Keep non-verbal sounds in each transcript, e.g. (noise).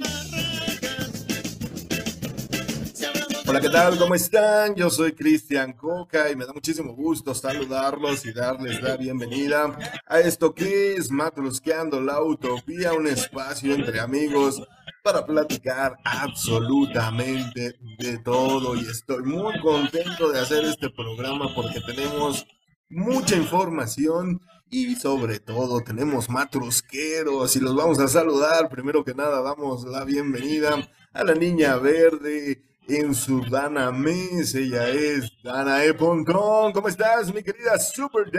Barracas. Si hablamos Hola, ¿qué tal? ¿Cómo están? Yo soy Cristian Coca y me da muchísimo gusto saludarlos y darles la bienvenida a esto que es Matrusqueando la Utopía, un espacio entre amigos para platicar absolutamente de todo y estoy muy contento de hacer este programa porque tenemos mucha información y sobre todo tenemos matrusqueros y los vamos a saludar. Primero que nada damos la bienvenida a la niña verde en su Dana Mes. Ella es Dana E. ¿Cómo estás, mi querida Super?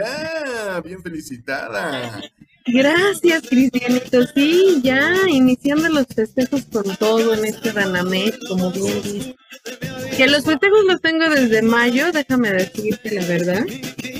Bien felicitada. Gracias, Cristianito. Sí, ya iniciando los festejos con todo en este Ranamés, como bien dices. Que los festejos los tengo desde mayo, déjame decirte la verdad.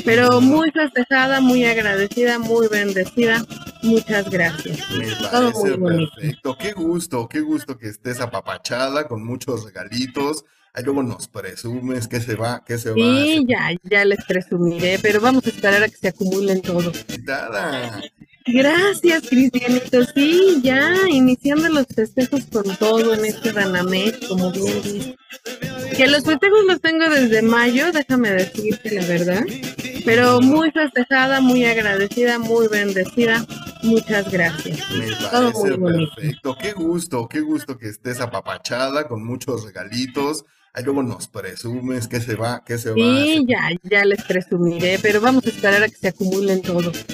Pero muy festejada, muy agradecida, muy bendecida. Muchas gracias. Me Todo muy bonito. perfecto. Qué gusto, qué gusto que estés apapachada con muchos regalitos. Ahí luego nos presumes que se va, que se va. Sí, ya, ya les presumiré, pero vamos a esperar a que se acumulen todos. Felicitada. Gracias, Cristianito. Sí, ya iniciando los festejos con todo en este Ranamés, como bien dices. Que los festejos los tengo desde mayo, déjame decirte la verdad. Pero muy festejada, muy agradecida, muy bendecida. Muchas gracias. Me Todo muy parece bonito. perfecto. Qué gusto, qué gusto que estés apapachada con muchos regalitos. Ahí luego nos presumes que se va, que se va. Sí, ya, ya les presumiré, pero vamos a esperar a que se acumulen todos.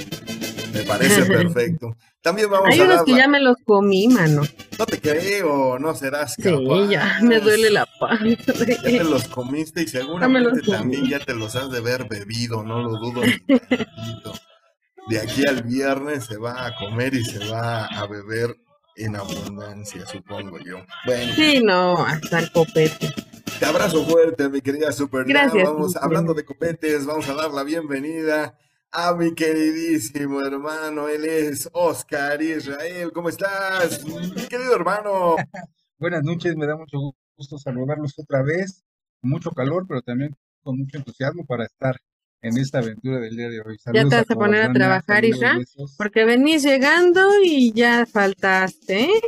Me parece perfecto. También vamos Hay a unos que ya me los comí, mano. No te creo, no serás Sí, capaz. ya, me duele la panza. Ya te los comiste y Ya me seguramente comí. también ya te los has de haber bebido, no lo dudo ni. (laughs) De aquí al viernes se va a comer y se va a beber en abundancia, supongo yo. Bueno, Sí, no, hasta el copete. te abrazo fuerte, mi querida Super. Gracias, Vamos, hablando de copetes, vamos a dar la bienvenida a mi queridísimo hermano. Él es Oscar Israel. ¿Cómo estás, mi querido hermano? (laughs) Buenas noches, me da mucho gusto saludarlos otra vez. Con mucho calor, pero también con mucho entusiasmo para estar en esta aventura del día de hoy. Ya Saludos te vas a poner a trabajar, saludos, Isra, besos. porque venís llegando y ya faltaste, ¿eh?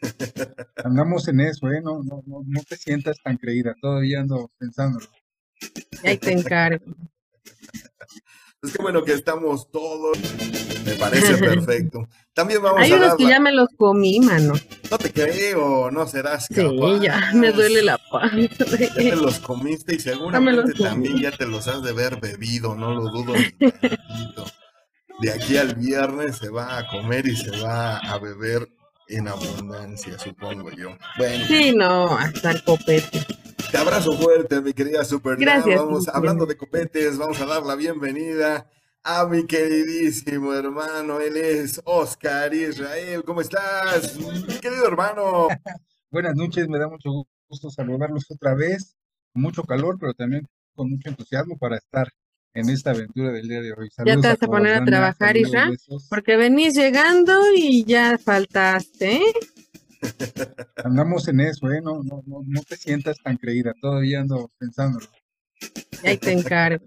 (laughs) Andamos en eso, ¿eh? No, no, no, no te sientas tan creída, todavía ando pensándolo. Ahí te encargo. (laughs) Es que bueno que estamos todos. Me parece (laughs) perfecto. También vamos Hay a unos dar que la- ya me los comí, mano. No te creo, no serás Sí, capaz. ya, me duele la panza. Ya te los comiste y seguramente comí. también ya te los has de haber bebido, no lo dudo ni. (laughs) De aquí al viernes se va a comer y se va a beber en abundancia, supongo yo. Bueno, Sí, no, hasta el copete. Te abrazo fuerte, mi querida Super. Gracias, Vamos, hablando de copetes, vamos a dar la bienvenida a mi queridísimo hermano. Él es Oscar Israel. ¿Cómo estás, mi querido hermano? (laughs) Buenas noches, me da mucho gusto saludarlos otra vez. Con mucho calor, pero también con mucho entusiasmo para estar en esta aventura del día de hoy. Ya te Saludos vas a todos, poner a trabajar, saludos, Isra, besos. porque venís llegando y ya faltaste, ¿eh? Andamos en eso, ¿eh? No, no, no, no te sientas tan creída, todavía ando pensándolo. Ahí te encargo.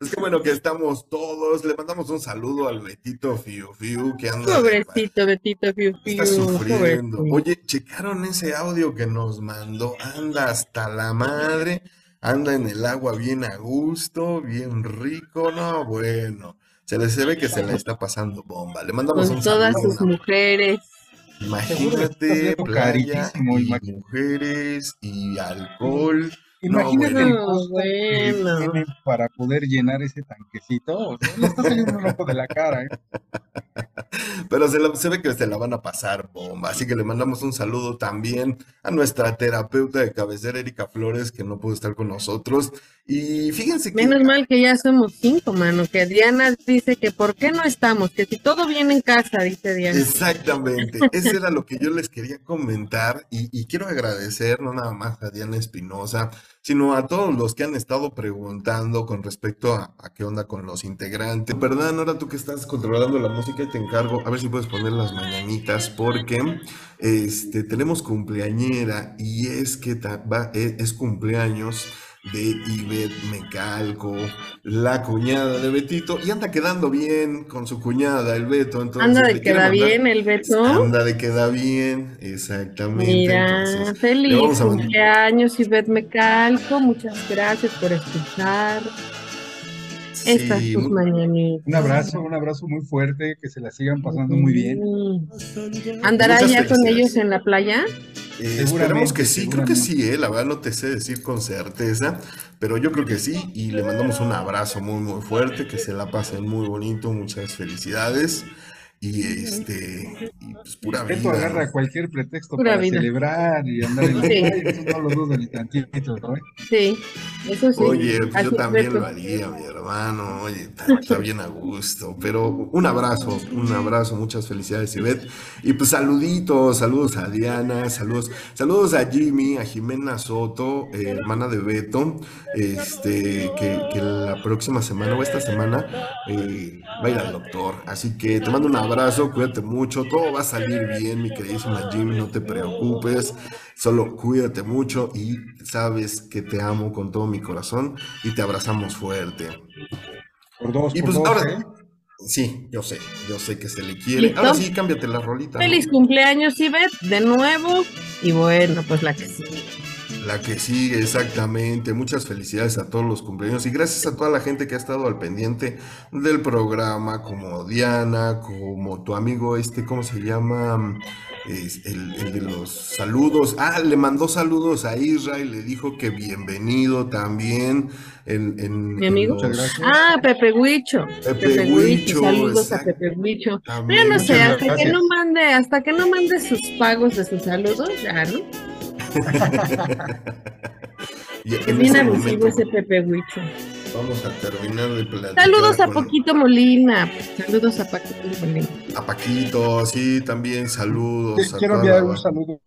Es que bueno que estamos todos. Le mandamos un saludo al Betito Fiu Fiu que anda. Pobrecito, Betito, fiu, Está fiu, sufriendo. pobrecito. Oye, ¿checaron ese audio que nos mandó? Anda hasta la madre. Anda en el agua bien a gusto, bien rico. No, bueno. Se le se ve que se la está pasando bomba. Le mandamos Con un todas saludo. sus mujeres. Imagínate, playa y mujeres y alcohol. Imagínate el No, que tiene para poder llenar ese tanquecito. O sea, le está saliendo un ojo de la cara, ¿eh? Pero se, la- se ve que se la van a pasar bomba. Así que le mandamos un saludo también a nuestra terapeuta de cabecera, Erika Flores, que no pudo estar con nosotros. Y fíjense que. Menos mal que ya somos cinco, mano. Que Diana dice que por qué no estamos, que si todo viene en casa, dice Diana. Exactamente, eso era lo que yo les quería comentar y, y quiero agradecer no nada más a Diana Espinosa, sino a todos los que han estado preguntando con respecto a, qué onda con los integrantes. ¿Verdad, Nora, tú que estás controlando la música y te encargo, a ver si puedes poner las mañanitas porque este, tenemos cumpleañera y es que e- es cumpleaños de Ivette Mecalco, la cuñada de Betito, y anda quedando bien con su cuñada, el Beto. Entonces, Anda le de queda mandar- bien el Beto. Anda de queda bien, exactamente. Mira, entonces, feliz cumpleaños, Ivette Mecalco. Muchas gracias por escuchar estas tus muy- mañanitas. Un abrazo, un abrazo muy fuerte, que se la sigan pasando muy bien. ¿Andará Muchas ya con ellos en la playa? Eh, esperemos que sí, creo que sí, eh, la verdad no te sé decir con certeza, pero yo creo que sí y le mandamos un abrazo muy muy fuerte, que se la pasen muy bonito, muchas felicidades y este, y pues pura Beto vida. agarra cualquier pretexto Pura para vida. celebrar y andar en la Sí. calle, eso no lo dudo ni tantito, ¿no? Sí, eso sí. Oye, pues yo también lo haría, mi hermano. Oye, está, está bien a gusto. Pero un abrazo, un abrazo, muchas felicidades, Ivette. Y pues saluditos, saludos a Diana, saludos, saludos a Jimmy, a Jimena Soto, eh, hermana de Beto, este, que, que la próxima semana o esta semana eh, va a ir al doctor. Así que te mando un abrazo, cuídate mucho, todo va a salir bien, mi queridísima Jimmy, no te preocupes. Solo cuídate mucho y sabes que te amo con todo mi corazón y te abrazamos fuerte. Por dos, Y por pues dos, ahora, ¿eh? sí, yo sé, yo sé que se le quiere. ¿Listo? Ahora sí, cámbiate la rolita. ¿no? Feliz cumpleaños, Ivette, de nuevo. Y bueno, pues la que sí. La que sigue, exactamente. Muchas felicidades a todos los cumpleaños y gracias a toda la gente que ha estado al pendiente del programa, como Diana, como tu amigo este, ¿cómo se llama? Es el, el de los saludos. Ah, le mandó saludos a Israel, le dijo que bienvenido también. En, en- ¿Mi en amigo? los-. Ah, Pepe Huicho. Pepe Huicho, Saludos a. Pepe Huicho. Yo no sé, hasta que no mande, hasta que no mande sus pagos de sus saludos, ya, ¿no? Es en bien ese abusivo momento ese Pepe Huicho. vamos a terminar de platicar Saludos a con- Poquito Molina. Saludos a Paquito Molina. A Paquito, sí, también saludos. a Quiero enviar un saludo,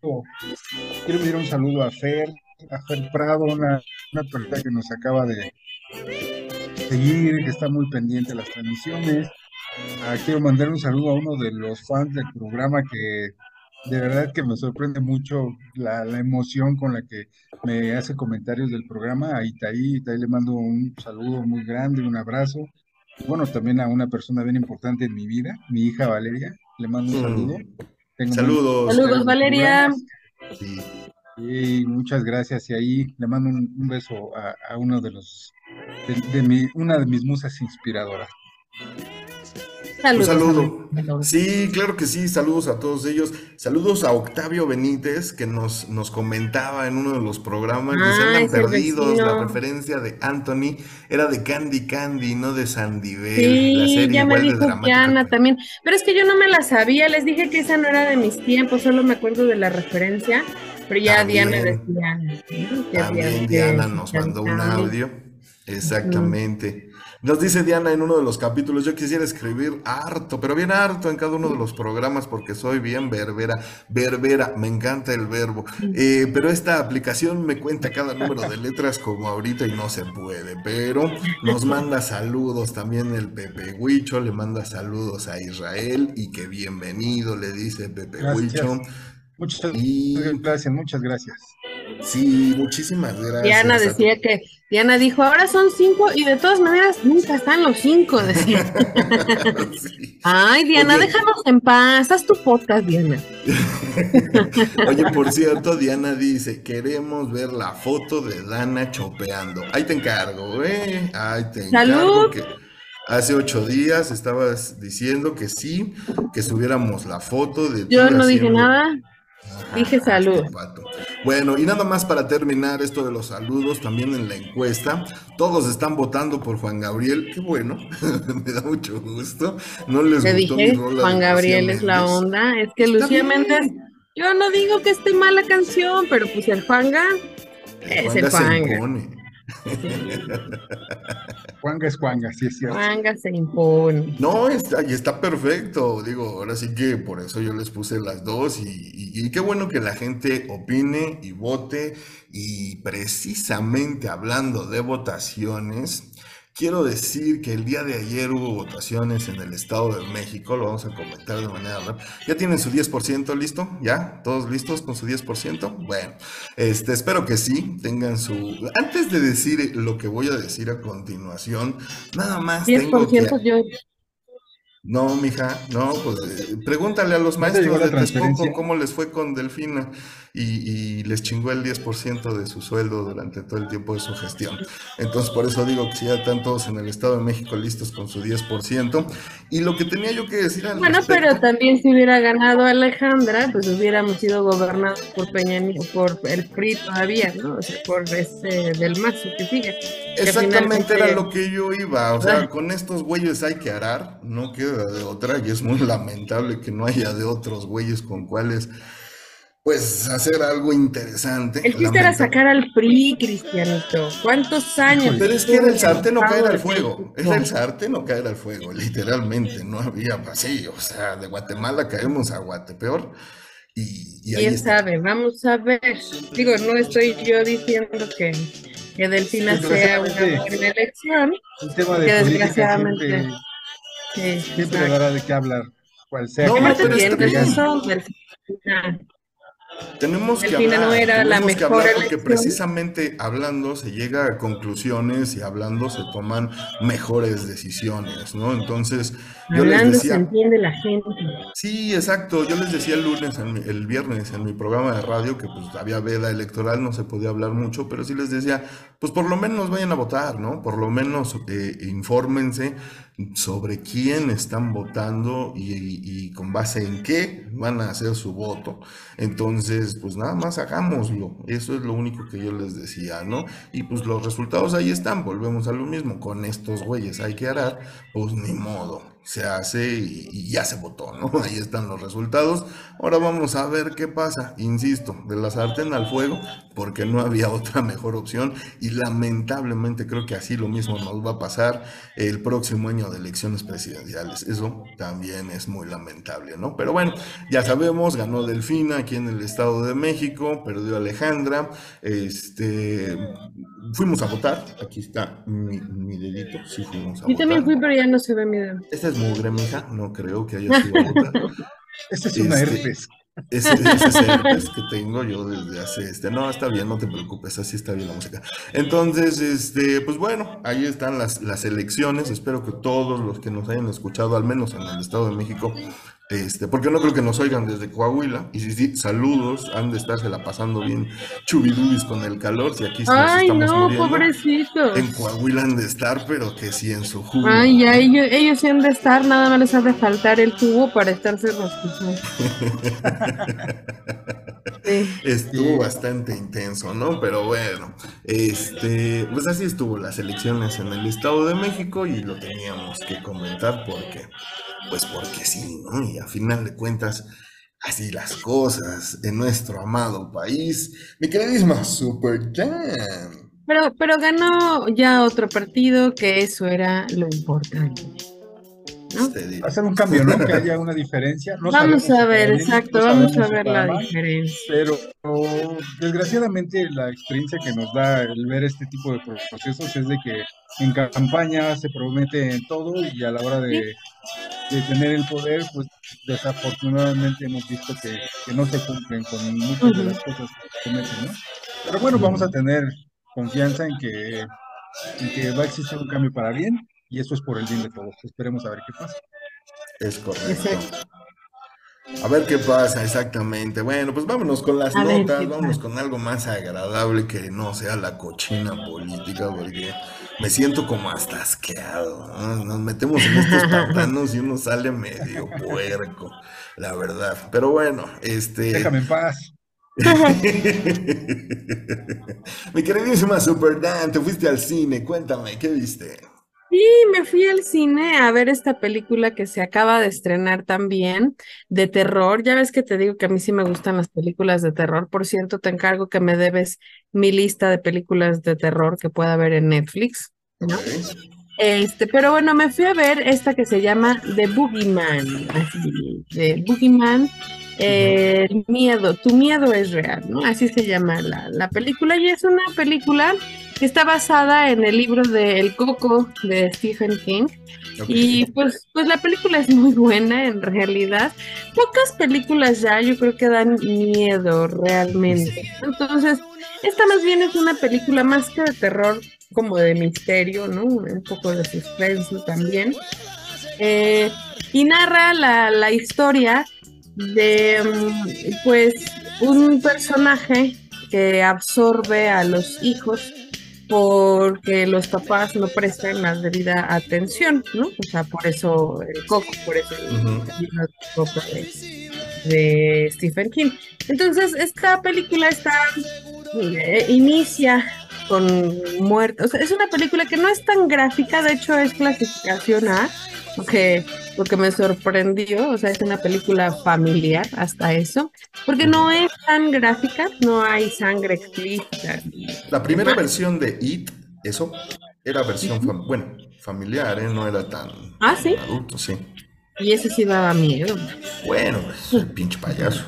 quiero enviar un saludo a Fer, a Fer Prado, una, una persona que nos acaba de seguir, que está muy pendiente de las transmisiones. Ah, quiero mandar un saludo a uno de los fans del programa que de verdad que me sorprende mucho la, la emoción con la que me hace comentarios del programa, a Itaí, Itaí le mando un saludo muy grande, un abrazo. Bueno, también a una persona bien importante en mi vida, mi hija Valeria, le mando un Mm. saludo. Tengo Saludos. Saludos, Valeria. Sí. Y muchas gracias. Y ahí le mando un, un beso a, a uno de los, de, de mi, una de mis musas inspiradoras. Saludos. Un saludo. Sí, claro que sí, saludos a todos ellos. Saludos a Octavio Benítez, que nos, nos comentaba en uno de los programas. que se Ah, andan perdidos. La referencia de Anthony era de Candy Candy, no de Sandy Bell. la Sí, serie ya me igual dijo. Diana también. Pero es que yo no me la sabía, les dije que esa no era de mis tiempos, solo me acuerdo de la referencia. Pero ya También. Diana decía. También Diana que- nos mandó un audio. Exactamente. Nos dice Diana en uno de los capítulos, yo quisiera escribir harto, pero bien harto en cada uno de los programas porque soy bien berbera. Berbera, me encanta el verbo. Eh, pero esta aplicación me cuenta cada número de letras como ahorita y no se puede. Pero nos manda saludos también el Pepe Huicho, le manda saludos a Israel y que bienvenido, le dice Pepe. Huicho. Muchas Y gracias, muchas gracias. Sí, muchísimas gracias. Diana decía que, Diana dijo, ahora son cinco y de todas maneras nunca están los cinco, decía. (laughs) Sí. Ay, Diana, Oye. déjanos en paz, haz tu podcast, Diana. (laughs) Oye, por cierto, Diana dice, queremos ver la foto de Dana chopeando. Ahí te encargo, ¿eh? Ahí te encargo ¡Salud! que hace ocho días estabas diciendo que sí, que subiéramos la foto de Yo no dije haciendo- nada, dije salud. Bueno, y nada más para terminar esto de los saludos, también en la encuesta, todos están votando por Juan Gabriel, qué bueno, (laughs) me da mucho gusto. No les te gustó mi dije, rola de Juan Gabriel es la onda, es que Lucía. Méndez, yo no digo que esté mala canción, pero pues el Juanga es el Juanga se Juanga. (laughs) Juanga es Juanga, sí es cierto. Juanga se impone. No, está, y está perfecto. Digo, ahora sí que por eso yo les puse las dos y, y- y qué bueno que la gente opine y vote. Y precisamente hablando de votaciones, Quiero decir que el día de ayer hubo votaciones en el Estado de México, lo vamos a comentar de manera rápida. ¿Ya tienen su 10% listo? ¿Ya? ¿Todos listos con su 10%? Bueno, este, espero que sí, tengan su... Antes de decir lo que voy a decir a continuación, nada más tengo que... 10% yo. No, mija, no, pues eh, pregúntale a los ¿No te llegó maestros de Texcoco cómo les fue con Delfina y, y les chingó el 10% de su sueldo durante todo el tiempo de su gestión. Entonces, por eso digo que si ya están todos en el Estado de México listos con su 10%. Y lo que tenía yo que decir al Bueno, respecto- pero también si hubiera ganado Alejandra, pues hubiéramos sido gobernados por Peña por el PRI todavía, ¿no? O sea, por ese del Mazo que sigue. que Exactamente era lo que yo iba, o sea, con estos güeyes hay que arar, no queda de otra, y es muy lamentable que no haya de otros güeyes con cuales, pues, hacer algo interesante. El chiste era sacar al PRI, Cristianito. ¿Cuántos años? Pero es que era el sartén o ocupado caer al fuego, era el sartén o caer al fuego, literalmente, no había pasillo, o sea, de Guatemala caemos a Guatepeor, y, y ahí ¿Quién está. sabe? Vamos a ver. Digo, no estoy yo diciendo que, que Delfina sea una buena elección. El tema Que de política desgraciadamente- siempre, Sí, siempre dará de qué hablar, cual sea No, que pero es que-. Tenemos que hablar, no era la tenemos que hablar porque elección. precisamente hablando se llega a conclusiones y hablando se toman mejores decisiones, ¿no? Entonces, yo Hablando se decía, entiende la gente. sí, exacto, yo les decía el lunes, mi- el viernes en mi programa de radio que pues había veda electoral, no se podía hablar mucho, pero sí les decía, pues por lo menos vayan a votar, ¿no? Por lo menos eh, infórmense sobre quién están votando y, y- y con base en qué van a hacer su voto. Entonces, pues nada más hagámoslo. Eso es lo único que yo les decía, ¿no? Y pues los resultados ahí están, volvemos a lo mismo. Con estos güeyes hay que arar, pues ni modo. Se hace y, y ya se votó, ¿no? Ahí están los resultados. Ahora vamos a ver qué pasa. Insisto, de la sartén al fuego, porque no había (laughs) otra mejor opción. Y lamentablemente creo que así lo mismo nos va a pasar el próximo año de elecciones presidenciales. Eso también es muy lamentable, ¿no? Pero bueno, ya sabemos, ganó Delfina aquí en el Estado de México, perdió Alejandra, este, fuimos a votar, aquí está mi, mi dedito, sí fuimos a Yo también fui, votar. pero ya no se ve mi dedo. Esta es mugre, mija, no creo que haya sido a votar. Esta es una Este, herpes. Ese, ese es herpes que tengo yo desde hace este. No, está bien, no te preocupes, así está bien la música. Entonces, este, pues bueno, ahí están las, las elecciones. Espero que todos los que nos hayan escuchado, al menos en el Estado de México, este, porque no creo que nos oigan desde Coahuila. Y si sí, saludos, han de estarse la pasando bien chubidubis con el calor. Si aquí sí nos Ay, estamos no, muriendo. pobrecitos. En Coahuila han de estar, pero que sí en su jugo. Ay, ya ellos, ellos sí han de estar, nada más les ha de faltar el tubo para estarse rostizando. Sí. (laughs) Estuvo Sí. bastante intenso, ¿no? Pero bueno, este, pues así estuvo las elecciones en el Estado de México y lo teníamos que comentar porque, pues porque sí, ¿no? Y a final de cuentas, así las cosas en nuestro amado país. Mi queridísima Super Jan. Pero, pero ganó ya otro partido, que eso era lo importante. ¿no? Este, Hacer un cambio, ¿no? Que haya (laughs) una diferencia. No Vamos a ver, exacto, no vamos a ver la mal, diferencia. Pero desgraciadamente la experiencia que nos da el ver este tipo de procesos es de que en campaña se promete todo y a la hora de, de tener el poder, pues desafortunadamente hemos visto que, que no se cumplen con muchas de las cosas que se prometen, ¿no? Pero bueno, vamos a tener confianza en que, en que va a existir un cambio para bien y eso es por el bien de todos. Esperemos a ver qué pasa. es correcto. Exacto. A ver qué pasa exactamente. Bueno, pues vámonos con las A notas, vámonos pasa. con algo más agradable que no sea la cochina política, porque me siento como hasta asqueado. ¿no? Nos metemos en estos (laughs) pantanos y uno sale medio puerco, la verdad. Pero bueno, este. Déjame en paz. (laughs) Mi queridísima Super Dan, te fuiste al cine, cuéntame, ¿qué viste? Sí, me fui al cine a ver esta película que se acaba de estrenar también, de terror. Ya ves que te digo que a mí sí me gustan las películas de terror. Por cierto, te encargo que me debes mi lista de películas de terror que pueda ver en Netflix. Este, pero bueno, me fui a ver esta que se llama The Boogeyman, así, The Boogeyman, eh, el miedo, tu miedo es real, ¿no? Así se llama la, la película y es una película está basada en el libro de El Coco de Stephen King. Y pues, pues la película es muy buena en realidad. Pocas películas ya yo creo que dan miedo realmente. Entonces, esta más bien es una película más que de terror, como de misterio, ¿no? Un poco de suspenso también. Eh, y narra la, la historia de mm, pues un personaje que absorbe a los hijos porque los papás no prestan la debida atención, ¿no? O sea, por eso el coco, por eso el, coco de, de Stephen King. Entonces, esta película está eh, inicia con muerte. O sea, es una película que no es tan gráfica, de hecho es clasificación A, porque, porque me sorprendió. O sea, es una película familiar hasta eso, porque no es tan gráfica, no hay sangre explícita. La primera versión de It, eso, era versión, fam- bueno, familiar, ¿eh? No era tan Ah, sí, adulto, sí. Y ese sí daba miedo. Bueno, pues, el pinche payaso.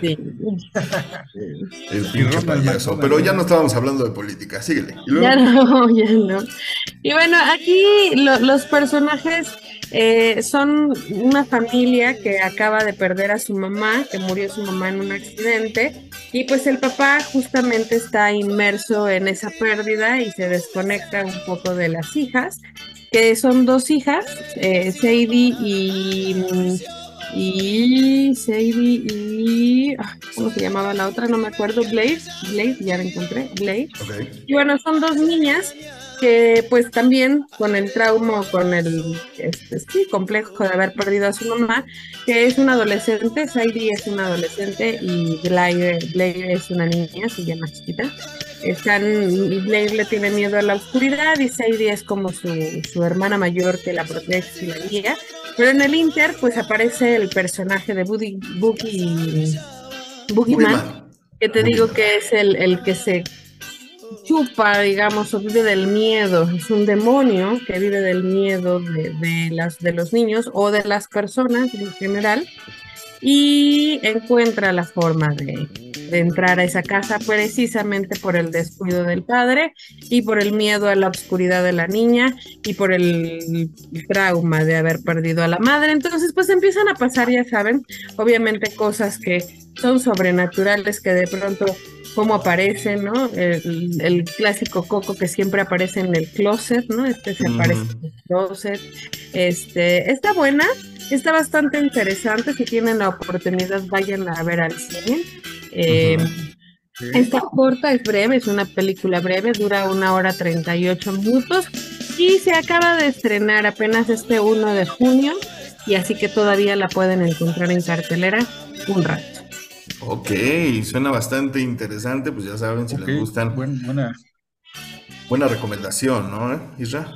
Sí. (laughs) El pinche payaso. Pero ya ¿no? estábamos hablando de política, síguele. Ya no, (laughs) ya no. Y bueno, aquí lo- los personajes eh, son una familia que acaba de perder a su mamá, que murió su mamá en un accidente, y pues el papá justamente está inmerso en esa pérdida y se desconecta un poco de las hijas, que son dos hijas, eh, Sadie y... Y Sadie y... ¿Cómo se llamaba la otra? No me acuerdo. Blade. Blade, ya la encontré. Blade. Ok. Y bueno, son dos niñas que pues también con el trauma, con el este, sí, complejo de haber perdido a su mamá, que es una adolescente, Sadie es una adolescente y Blair es una niña, se llama chiquita. Están, Blair le tiene miedo a la oscuridad y Sadie es como su, su hermana mayor que la protege y la guía. Pero en el Inter pues aparece el personaje de Boogie, Boogie, Boogeyman Boogeyman. que te digo que es el, el que se chupa, digamos, o vive del miedo. Es un demonio que vive del miedo de, de las, de los niños o de las personas en general y encuentra la forma de, de entrar a esa casa precisamente por el descuido del padre y por el miedo a la oscuridad de la niña y por el trauma de haber perdido a la madre. Entonces, pues empiezan a pasar, ya saben, obviamente cosas que son sobrenaturales que de pronto cómo aparecen, ¿no? El, el clásico coco que siempre aparece en el closet, ¿no? Este se aparece en el closet. Este, está buena, está bastante interesante. Si tienen la oportunidad, vayan a ver al cine. Eh. Está corta, es breve, es una película breve, dura una hora 38 minutos y se acaba de estrenar apenas este 1 de junio y así que todavía la pueden encontrar en cartelera un rato. Ok, suena bastante interesante, pues ya saben si les gustan. buen- buena. Buena recomendación, ¿no, eh, Isra?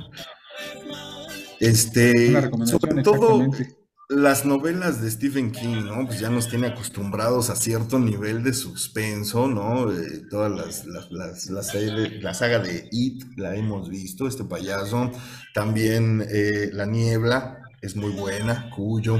Este, Una recomendación, sobre todo exactamente. Las novelas de Stephen King, ¿no? Pues ya nos tiene acostumbrados a cierto nivel de suspenso, ¿no? Eh, todas las, las, las- la serie- la saga de It la hemos visto, este payaso. También eh, La Niebla es muy buena, Cuyo,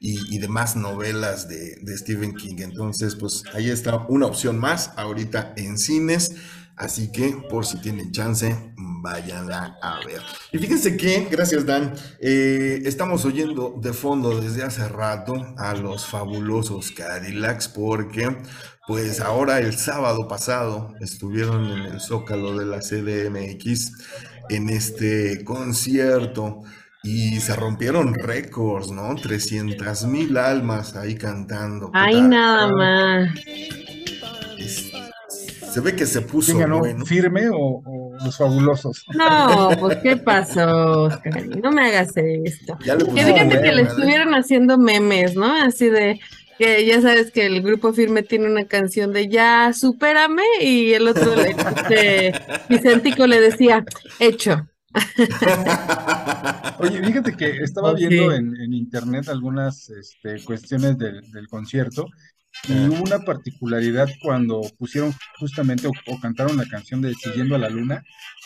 y, y demás novelas de Stephen King. Entonces, pues ahí está una opción más ahorita en cines. Así que, por si tienen chance, váyanla a ver. Y fíjense que, gracias Dan, eh, estamos oyendo de fondo desde hace rato a los fabulosos Cadillacs porque pues ahora el sábado pasado estuvieron en el Zócalo de la CDMX en este concierto y se rompieron récords, ¿no? 300 mil almas ahí cantando. ¿Qué Ay, nada más. Se ve que se puso ¿Quién ganó? bueno. ¿Firme o, o los fabulosos? No, pues ¿qué pasó, Oscar? No me hagas esto. Ya le Que fíjate que le estuvieron haciendo memes, ¿no? Así de que ya sabes que el grupo firme tiene una canción de ya, supérame, y el otro, le- este, Vicentico le decía, hecho. (laughs) Oye, fíjate que estaba viendo en, en internet algunas este, cuestiones del, del concierto y hubo una particularidad cuando pusieron justamente o, o cantaron la canción de Siguiendo a la Luna.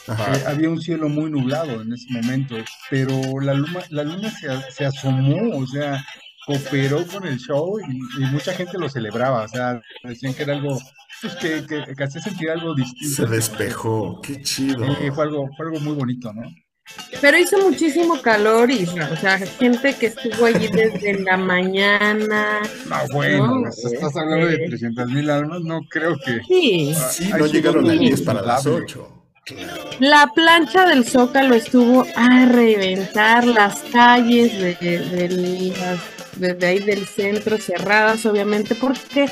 Eh, había un cielo muy nublado en ese momento, pero la luna, la luna se, se asomó, o sea, cooperó con el show y, y mucha gente lo celebraba, o sea, decían que era algo pues, que, que, que hacía sentir algo Se distinto. despejó, qué chido. Fue algo, fue algo muy bonito, ¿no? Pero hizo muchísimo calor y, o sea, gente que estuvo allí desde la mañana. No, bueno, No, pues, estás hablando de este- 300 mil almas, no creo que... Sí. Sí, no sí, llegaron a sí. 10 para las Indudable. 8. La plancha del Zócalo estuvo a reventar las calles de, de las- de- de ahí del centro cerradas, obviamente, porque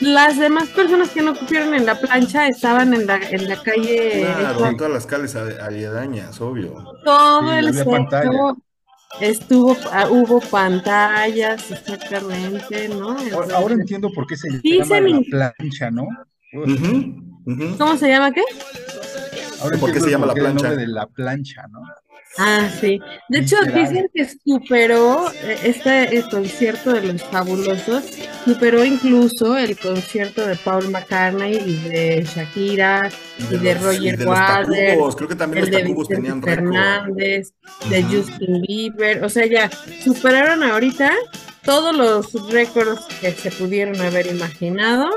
las demás personas que no cupieron en la plancha estaban en la, en la calle. Claro, en todas las calles aledañas, obvio. todo Sí, el pantalla. estuvo, ah, hubo pantallas, exactamente, ¿no? Ahora, Entonces, ahora entiendo por qué se llama la plancha, ¿no? ¿Cómo se llama qué? Ahora ¿Por qué se llama la qué el plancha? nombre de la plancha, ¿no? Ah, sí. De hecho, dicen que superó eh, este el concierto de los fabulosos, superó incluso el concierto de Paul McCartney y de Shakira y de los- Roger y de Waters, creo que también el los de tenían Vicente récord. Fernández, de. Justin Bieber, o sea, ya superaron ahorita todos los récords que se pudieron haber imaginado.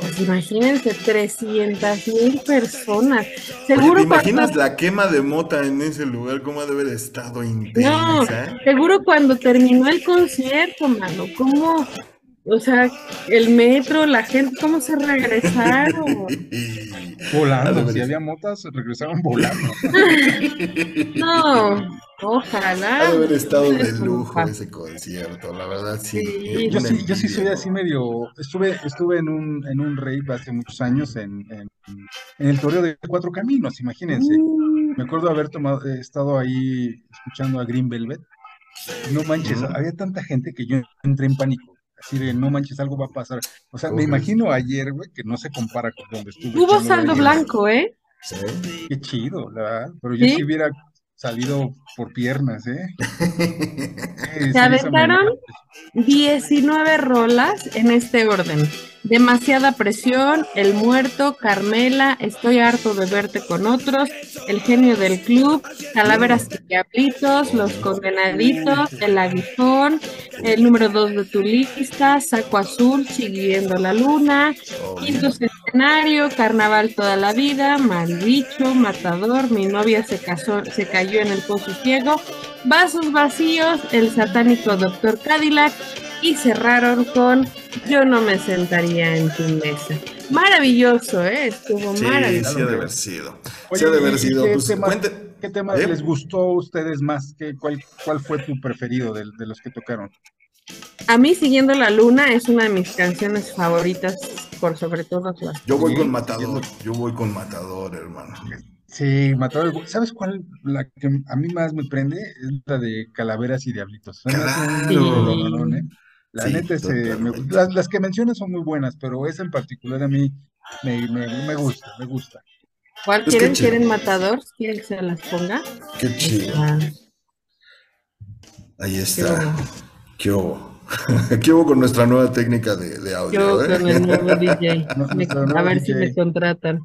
Pues imagínense, 300 mil personas. Oye, ¿te imaginas cuando- la quema de mota en ese lugar? ¿Cómo ha de haber estado No, intensa? seguro cuando terminó el concierto, mano, ¿cómo? O sea, el metro, la gente, ¿cómo se regresaron? (laughs) Volando, si había motas, regresaban volando. (laughs) No, ojalá. Ha de haber estado de Eso, lujo pa. ese concierto, la verdad, sí. Sí, Yo sí, yo sí soy así medio, estuve, estuve en un, en un rave hace muchos años en, en, en el Toreo de Cuatro Caminos, imagínense. Mm, Me acuerdo haber tomado, eh, estado ahí escuchando a Green Velvet. No manches, había tanta gente que yo entré en pánico. Así de, no manches, algo va a pasar. O sea, me imagino ayer, güey, que no se compara con donde estuve. Hubo saldo blanco, ¿eh? Sí. Qué chido, la verdad. Pero yo ¿Sí? sí hubiera salido por piernas, ¿eh? (laughs) Eh, Se aventaron 19 rolas en este orden. Demasiada presión, El Muerto, Carmela, Estoy harto de verte con otros, El genio del club, Calaveras y Diablitos, Los condenaditos, El aguijón, el número 2 de tu lista, Saco azul, Siguiendo la luna, Quinto Centenario, Carnaval toda la vida, Malbicho, Matador, Mi novia se casó, se cayó en el pozo ciego, Vasos vacíos, El satánico Doctor Cadillac y cerraron con Yo no me sentaría en tu mesa. Maravilloso, ¿eh? Estuvo Sí, maravilloso. sí ha de haber sido. Oye, sí ha de haber ¿y sido. qué Pues, tema- cuente- ¿Qué tema ¿Eh? les gustó a ustedes más? ¿Qué, cuál, ¿Cuál fue tu preferido de, de los que tocaron? A mí, Siguiendo la Luna, es una de mis canciones favoritas, por sobre todas las. Yo voy Sí, con Matador, yo voy con Matador, hermano. Sí, Matador. ¿Sabes cuál? La que a mí más me prende es la de Calaveras y Diablitos. Claro. ¿eh? La Sí, neta, ese, me- totalmente. las, las que mencionas son muy buenas, pero esa en particular a mí me, me, me gusta, me gusta. ¿Cuál quieren? ¿Quieren Matador? ¿Quieren que se las ponga? Qué chido. Ah, Ahí está. ¿Qué hubo? (laughs) ¿Qué hubo con nuestra nueva técnica de, de audio? yo eh? con el nuevo (laughs) DJ. No, Me- nuestro a ver si me contratan.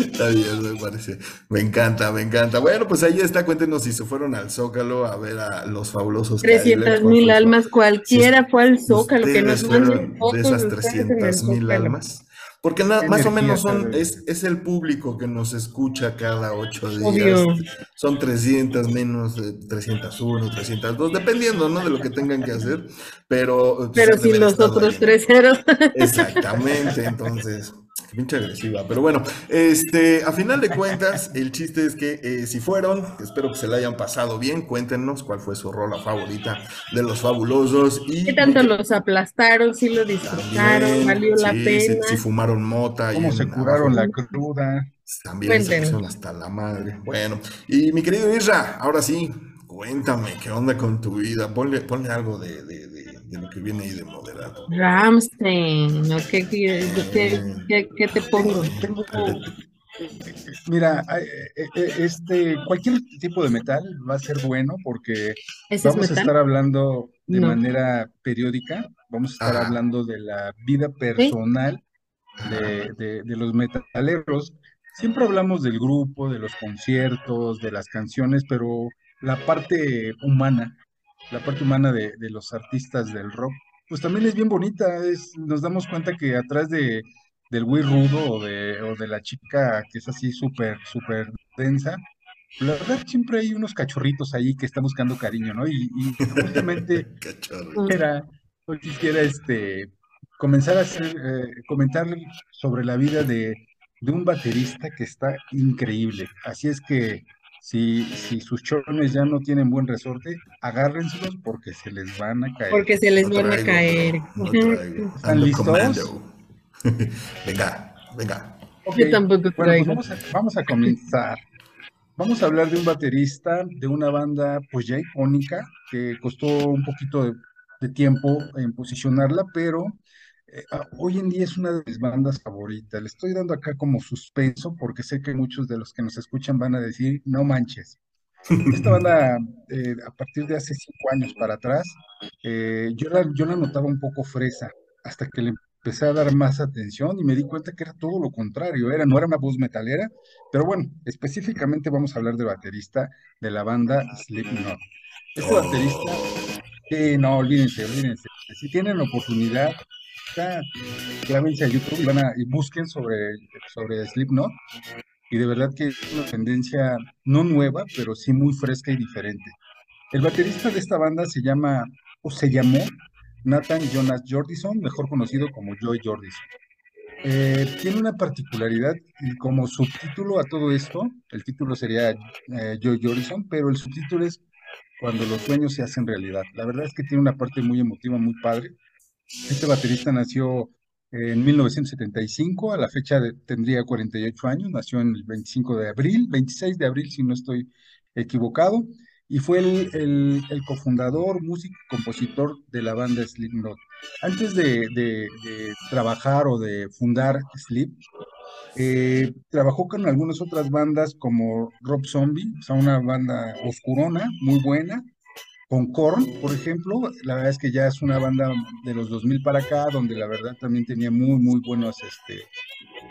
Está bien, me parece. Me encanta, me encanta. Bueno, pues ahí está. Cuéntenos si se fueron al Zócalo a ver a los fabulosos 300 Cadillacs, cuál mil almas, cualquiera fue al Zócalo, que nos fueron de esas ustedes en el 300 mil almas. Porque na- Qué más o menos son, es, es el público que nos escucha cada ocho días. Obvio. Son 300 menos, de 301, 302, dependiendo, ¿no? De lo que tengan que hacer. Pero, Pero sin los otros ahí. tres ceros. Exactamente, entonces, pinche agresiva. Pero bueno, este, a final de cuentas, (laughs) el chiste es que eh, si fueron, espero que se la hayan pasado bien, cuéntenos cuál fue su rola favorita de los fabulosos y ¿Qué tanto los aplastaron? ¿Sí lo disfrutaron? también, ¿Valió la sí, pena? Si, si fumaron mota y ¿Cómo se en- curaron la cruda? también se hasta la madre. Bueno, y mi querido Isra, ahora sí, cuéntame, ¿qué onda con tu vida? Ponle, ponle algo de, de, de, de lo que viene ahí de moderado. Ramstein, ¿no? ¿Qué, qué, qué- qué- qué te pongo? Tengo, mira, eh, eh, eh, este, cualquier tipo de metal va a ser bueno porque ¿Ese es vamos a estar hablando de No. manera periódica, vamos a estar Ajá. hablando de la vida personal de, de- de los metaleros. Siempre hablamos del grupo, de los conciertos, de las canciones, pero la parte humana, la parte humana de, de los artistas del rock, pues también es bien bonita. Es, nos damos cuenta que atrás de, del güey rudo o de, o de la chica que es así súper, súper densa. La verdad, siempre hay unos cachorritos ahí que están buscando cariño, ¿no? Y, y justamente (laughs) quisiera, hoy quisiera este, comenzar a hacer, eh, comentar sobre la vida de, de un baterista que está increíble. Así es que si, si sus chones ya no tienen buen resorte, agárrenselos porque se les van a caer. Porque se les No van a caer. no. ¿Están listos? (laughs) venga, venga. Ok, Yo tampoco Bueno, pues vamos a, vamos a comenzar. Vamos a hablar de un baterista de una banda pues ya icónica que costó un poquito de, de tiempo en posicionarla, pero eh, ah, hoy en día es una de mis bandas favoritas. Le estoy dando acá como suspenso porque sé que muchos de los que nos escuchan van a decir, no manches. Esta banda, eh, a partir de hace cinco años para atrás, eh, yo la, yo la notaba un poco fresa, hasta que le empecé a dar más atención y me di cuenta que era todo lo contrario, era, no era una voz metalera, pero bueno, específicamente vamos a hablar del baterista de la banda Slipknot. Este baterista, eh, no, olvídense, olvídense, si tienen la oportunidad, clávense a YouTube y busquen sobre, sobre Slipknot, y de verdad que es una tendencia no nueva, pero sí muy fresca y diferente. El baterista de esta banda se llama, o se llamó, Nathan Jonas Jordison, mejor conocido como Joy Jordison. Eh, tiene una particularidad y como subtítulo a todo esto, el título sería eh, Joy Jordison, pero el subtítulo es Cuando los sueños se hacen realidad. La verdad es que tiene una parte muy emotiva, muy padre. Este baterista nació en 1975, a la fecha de- tendría 48 años, nació en el 25 de abril, 26 de abril si no estoy equivocado, y fue el, cofundador, músico y compositor de la banda Slipknot. Antes de, trabajar o de fundar Slip, eh, trabajó con algunas otras bandas como Rob Zombie, o sea, una banda oscurona, muy buena, con Korn, por ejemplo, la verdad es que ya es una banda de los 2000 para acá, donde la verdad también tenía muy, muy buenos, este,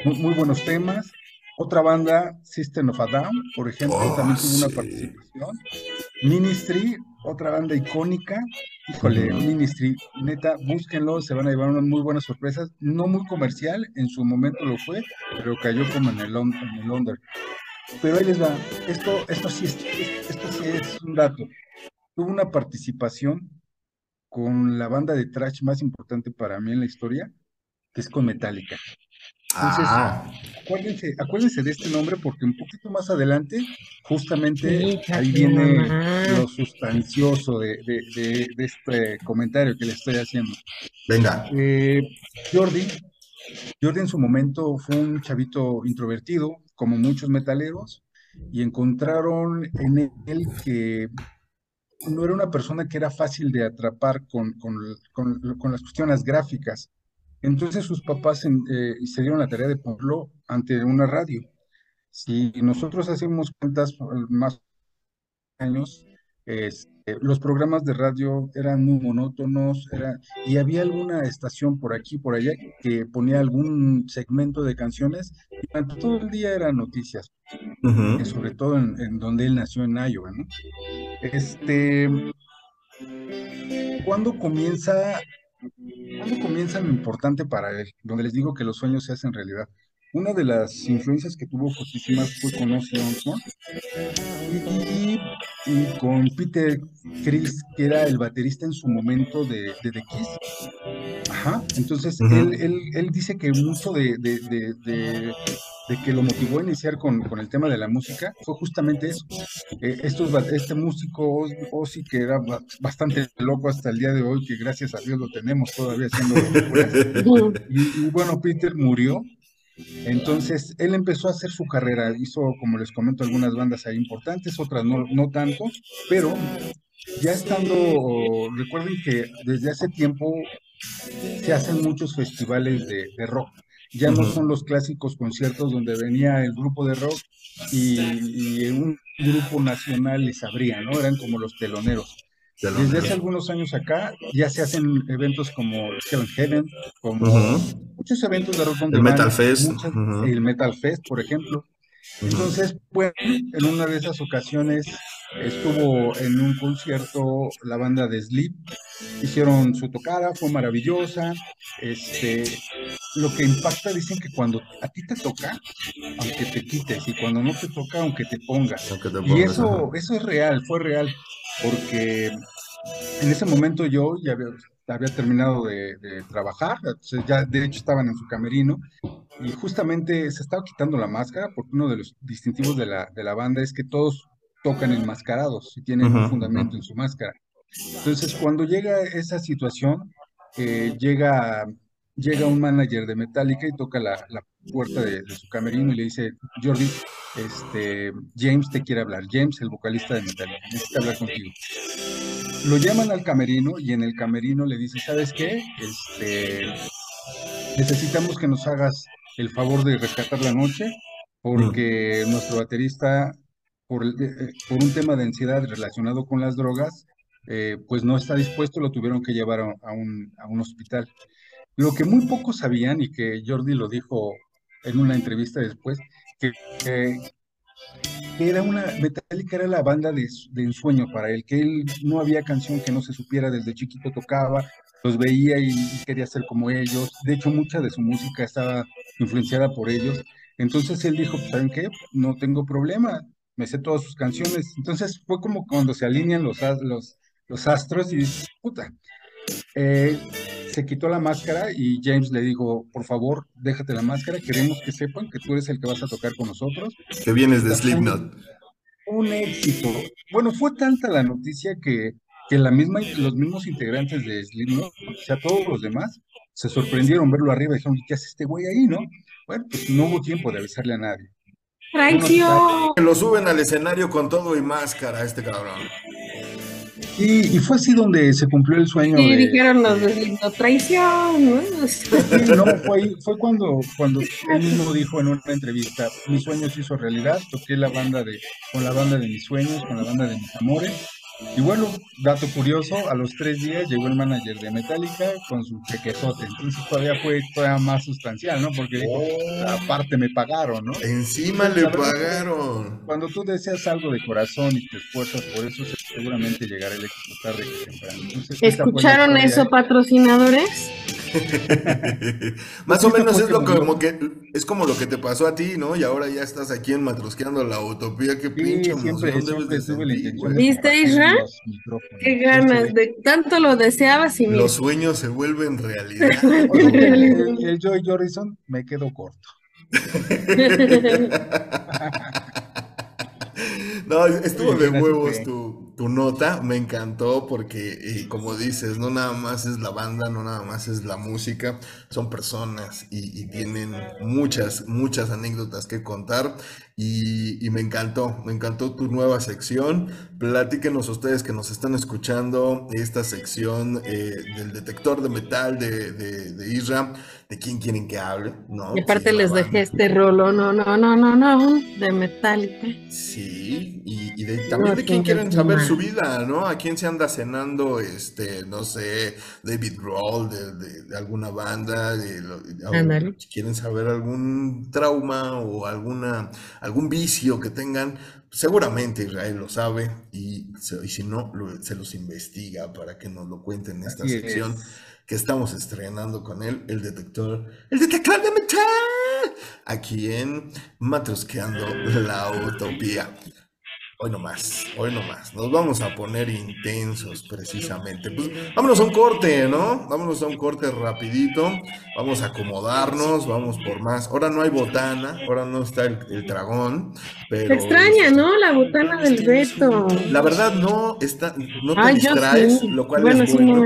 muy, muy buenos temas. Otra banda, System of a Down, por ejemplo, Oh, también tuvo una participación. Ministry, otra banda icónica. Híjole. Ministry, neta, búsquenlo, se van a llevar unas muy buenas sorpresas. No muy comercial, en su momento lo fue, pero cayó como en el, en el under. Pero ahí les va, esto, esto sí es, esto sí es un dato tuvo una participación con la banda de thrash más importante para mí en la historia, que es con Metallica. Entonces, Ah, acuérdense, acuérdense de este nombre porque un poquito más adelante, justamente ahí viene lo sustancioso de, de- de- de este comentario que le estoy haciendo. venga. Eh, Jordi, Jordi en su momento fue un chavito introvertido, como muchos metaleros, y encontraron en él que no era una persona que era fácil de atrapar con, con, con- las cuestiones gráficas. Entonces sus papás en- eh, se dieron la tarea de ponerlo ante una radio. Si nosotros hacemos cuentas eh, más años, este, los programas de radio eran muy monótonos, era, y había alguna estación por aquí, por allá, que ponía algún segmento de canciones, y durante todo el día eran noticias, eh, sobre todo en, en donde él nació en Iowa, ¿no? Este, ¿cuándo comienza, cuándo comienza lo importante para él? Donde les digo que los sueños se hacen realidad. Una de las influencias que tuvo fortísimas fue con Ozzy Osbourne y, y con Peter Criss, que era el baterista en su momento de, de The Kiss. Ajá, entonces él, él, él dice que mucho de, de, de, de- de que lo motivó a iniciar con, con el tema de la música fue justamente eso. Eh, estos, este músico Oz- Ozzy, que era ba- bastante loco hasta el día de hoy, que gracias a Dios lo tenemos todavía haciendo (laughs) locuras. Y, y bueno, Peter murió. Entonces, él empezó a hacer su carrera, hizo, como les comento, algunas bandas ahí importantes, otras no, no tanto, pero ya estando, recuerden que desde hace tiempo se hacen muchos festivales de, de rock. Ya no son los clásicos conciertos donde venía el grupo de rock y, y un grupo nacional les abría, ¿no? Eran como los teloneros. Desde hace algunos años acá ya se hacen eventos como Hell Heaven, como muchos eventos de rock El Metal Fest, muchas- el Metal Fest, por ejemplo. Entonces, bueno, en una de esas ocasiones estuvo en un concierto la banda de Sleep, hicieron su tocada, fue maravillosa, este, lo que impacta, dicen que cuando a ti te toca, aunque te quites, y cuando no te toca, aunque te pongas. Aunque te Y eso, ajá. eso es real, fue real, porque en ese momento yo ya había, había terminado de, de trabajar, entonces ya de hecho estaban en su camerino, y justamente se estaba quitando la máscara, porque uno de los distintivos de la, de la banda es que todos tocan enmascarados y tienen un fundamento en su máscara. Entonces, cuando llega esa situación, eh, llega, llega un manager de Metallica y toca la, la puerta de, de su camerino y le dice, Jordi, este, James te quiere hablar, James, el vocalista de Metallica, necesita hablar contigo. Lo llaman al camerino y en el camerino le dice, ¿sabes qué? Este, necesitamos que nos hagas el favor de rescatar la noche porque nuestro baterista, por, el- eh, por un tema de ansiedad relacionado con las drogas, eh, pues no está dispuesto, lo tuvieron que llevar a, a un, a un hospital. Lo que muy pocos sabían y que Jordi lo dijo en una entrevista después, que, era una, Metallica era la banda de, de ensueño para él, que él no había canción que no se supiera, desde chiquito tocaba, los veía y, quería ser como ellos. De hecho, mucha de su música estaba influenciada por ellos. Entonces él dijo, "Pues, ¿saben qué? No tengo problema, me sé todas sus canciones. Entonces fue como cuando se alinean los, los, los astros y dices, puta. Eh, se quitó la máscara y James le dijo, por favor, déjate la máscara, queremos que sepan que tú eres el que vas a tocar con nosotros. Que vienes de Slipknot. Un éxito. Bueno, fue tanta la noticia que, que la misma, los mismos integrantes de Slipknot, o sea, todos los demás, se sorprendieron verlo arriba y dijeron, ¿qué hace este güey ahí, no? Bueno, pues no hubo tiempo de avisarle a nadie. ¡Traición! Que lo suben al escenario con todo y máscara, este cabrón. Y, y fue así donde se cumplió el sueño de, dijeron los de- traición. ¿no? Sí, no, fue, ahí- fue cuando, cuando él mismo dijo en una entrevista, mi sueño se hizo realidad, toqué la banda de, con la banda de mis sueños, con la banda de mis amores. Y bueno, dato curioso, a los tres días llegó el manager de Metallica con su chequezote, entonces todavía fue todavía más sustancial, ¿no? Porque dijo, aparte me pagaron, ¿no? Encima le pagaron. Cuando tú deseas algo de corazón y te esfuerzas por eso, seguramente llegará el éxito tarde que temprano. Entonces, ¿Escucharon eso, patrocinadores? (laughs) Más o menos es lo que, como que es como lo que te pasó a ti, ¿no? Y ahora ya estás aquí en Matrosqueando la Utopía. Qué Sí, pinche siempre, emoción debes de sentir, ¿Viste, Isra? Qué ganas, de tanto lo deseabas y mira. Los sueños se vuelven realidad. (laughs) oye, el, el (laughs) Joy Jorrison me quedó corto. No, estuvo de huevos tu, tu nota, me encantó porque, eh, como dices, no nada más es la banda, no nada más es la música, son personas y, y tienen muchas, muchas anécdotas que contar y, y me encantó, me encantó tu nueva sección. Platíquenos ustedes que nos están escuchando esta sección eh, del detector de metal de, de, de Isra, de quién quieren que hable, ¿no? Y aparte Sí, les dejé este rolo, no, no, no, no, no, de Metallica. Sí, y, y de, también No, de quién quieren saber su vida, ¿no? A quién se anda cenando, este, no sé, David Grohl de, de- alguna banda, de, si quieren saber algún trauma o alguna, algún vicio que tengan, seguramente Israel lo sabe y, si no, lo- se los investiga para que nos lo cuenten en esta Así sección es. que estamos estrenando con él, el detector, el detector de metal, aquí en Matrosqueando la Utopía. Hoy no más, hoy no más. Nos vamos a poner intensos precisamente. Pues vámonos a un corte, ¿no? Vámonos a un corte rapidito. Vamos a acomodarnos, vamos por más. Ahora no hay botana, ahora no está el, el dragón, pero... Se extraña, ¿no? La botana del Beto. La verdad no está, no te Ay, distraes, sí. lo cual Bueno, es sí, bueno.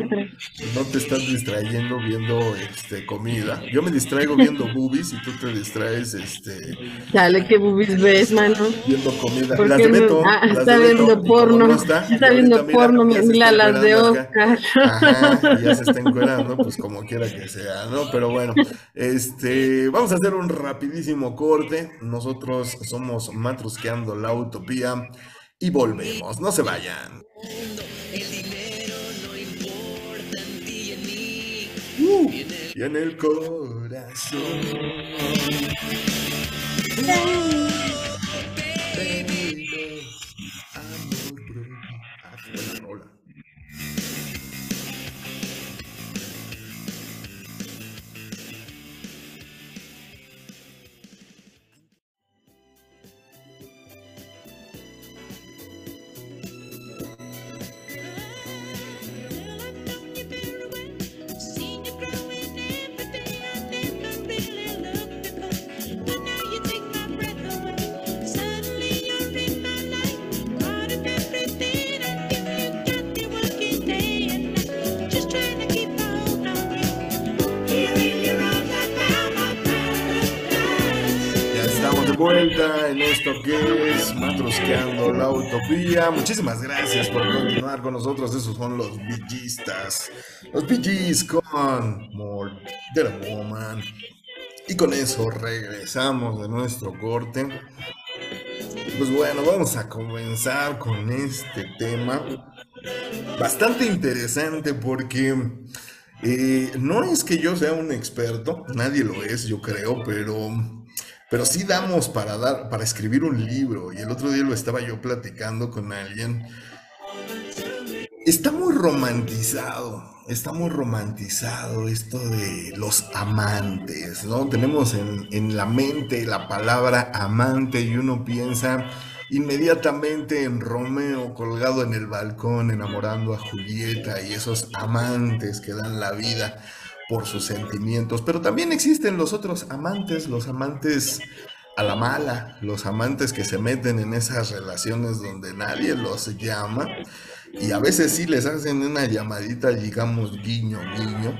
no te estás distrayendo viendo este comida. Yo me distraigo viendo boobies y tú te distraes este Dale, qué bubis ves, mano. viendo comida. ¿Por Las no? Beto, Ah, está viendo y porno. no está, y viendo porno, mira las de. Oscar. Ajá, ya se está (laughs) encuerando, pues como quiera que sea, ¿no? Pero bueno, este, vamos a hacer un rapidísimo corte. Nosotros somos Matrusqueando la Utopía y volvemos. No se vayan. Uh, y en el corazón. Baby, en esto que es Matrosqueando la Utopía. Muchísimas gracias por continuar con nosotros. Esos son los villistas. Los villis con More de la Woman. Y con eso regresamos de nuestro corte. Pues bueno, vamos a comenzar con este tema. Bastante interesante porque eh, no es que yo sea un experto, nadie lo es, yo creo, pero, pero sí damos para dar, para escribir un libro. Y el otro día lo estaba yo platicando con alguien. Está muy romantizado, está muy romantizado esto de los amantes, ¿no? Tenemos en, en la mente la palabra amante y uno piensa inmediatamente en Romeo colgado en el balcón enamorando a Julieta y esos amantes que dan la vida por sus sentimientos. Pero también existen los otros amantes, los amantes a la mala, los amantes que se meten en esas relaciones donde nadie los llama y a veces sí les hacen una llamadita, digamos, guiño, guiño,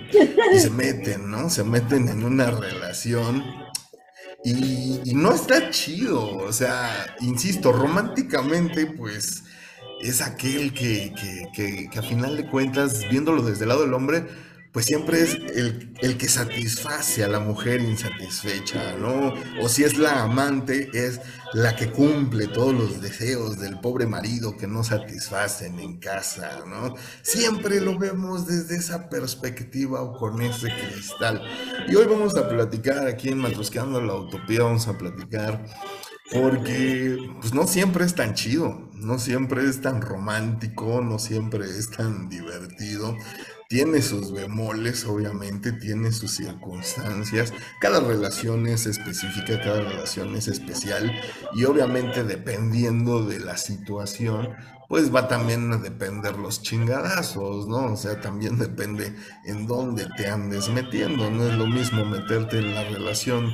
y se meten, ¿no? Se meten en una relación y, no está chido, o sea, insisto, románticamente, pues es aquel que, que, que, que a final de cuentas, viéndolo desde el lado del hombre, pues siempre es el, el, que satisface a la mujer insatisfecha, ¿no? O si es la amante, es la que cumple todos los deseos del pobre marido que no satisfacen en casa, ¿no? Siempre lo vemos desde esa perspectiva o con ese cristal. Y hoy vamos a platicar aquí en Matrosqueando la Utopía, vamos a platicar porque pues no siempre es tan chido, no siempre es tan romántico, no siempre es tan divertido tiene sus bemoles, obviamente, tiene sus circunstancias. Cada relación es específica, cada relación es especial y obviamente dependiendo de la situación, pues va también a depender los chingadazos, ¿no? O sea, también depende en dónde te andes metiendo. No es lo mismo meterte en la relación,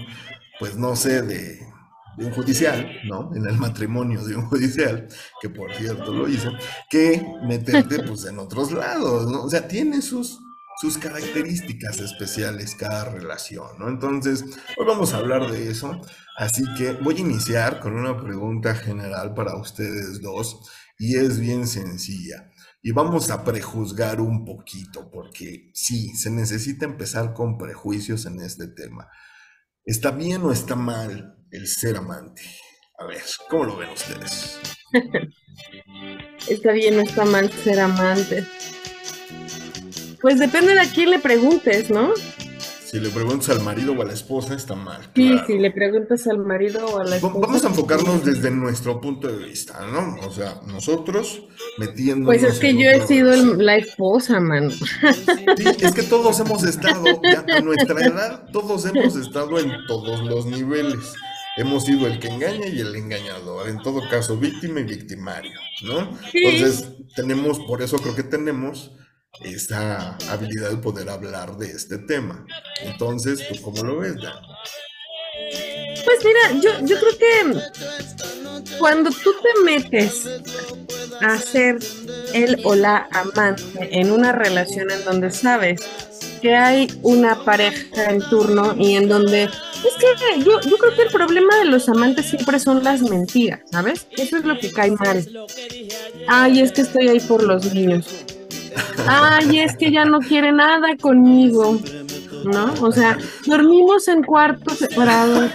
pues no sé, de de un judicial, ¿no? En el matrimonio de un judicial, que por cierto lo hizo, que meterte pues en otros lados, ¿no? O sea, tiene sus, sus características especiales cada relación, ¿no? Entonces, hoy vamos a hablar de eso, así que voy a iniciar con una pregunta general para ustedes dos y es bien sencilla. Y vamos a prejuzgar un poquito, porque sí, se necesita empezar con prejuicios en este tema. ¿Está bien o está mal el ser amante. A ver, ¿cómo lo ven ustedes? (laughs) está bien o está mal ser amante. Pues depende de a quién le preguntes, ¿no? Si le preguntas al marido o a la esposa, está mal. Sí, claro. si le preguntas al marido o a la esposa. Vamos a enfocarnos desde nuestro punto de vista, ¿no? O sea, nosotros metiendo. Pues es que yo he sido el, la esposa, man. Sí, es que todos hemos estado, ya a nuestra edad, todos hemos estado en todos los niveles hemos sido el que engaña y el engañador, en todo caso víctima y victimario, ¿no? Sí. Entonces, tenemos, por eso creo que tenemos esa habilidad de poder hablar de este tema. Entonces, ¿tú cómo lo ves, Dan? Pues mira, yo, yo creo que cuando tú te metes a ser el o la amante en una relación en donde sabes que hay una pareja en turno y en donde es que yo, yo creo que el problema de los amantes siempre son las mentiras, ¿sabes? Eso es lo que cae mal. Ay, es que estoy ahí por los niños. Ay, es que ya no quiere nada conmigo. ¿No? O sea, dormimos en cuartos separados.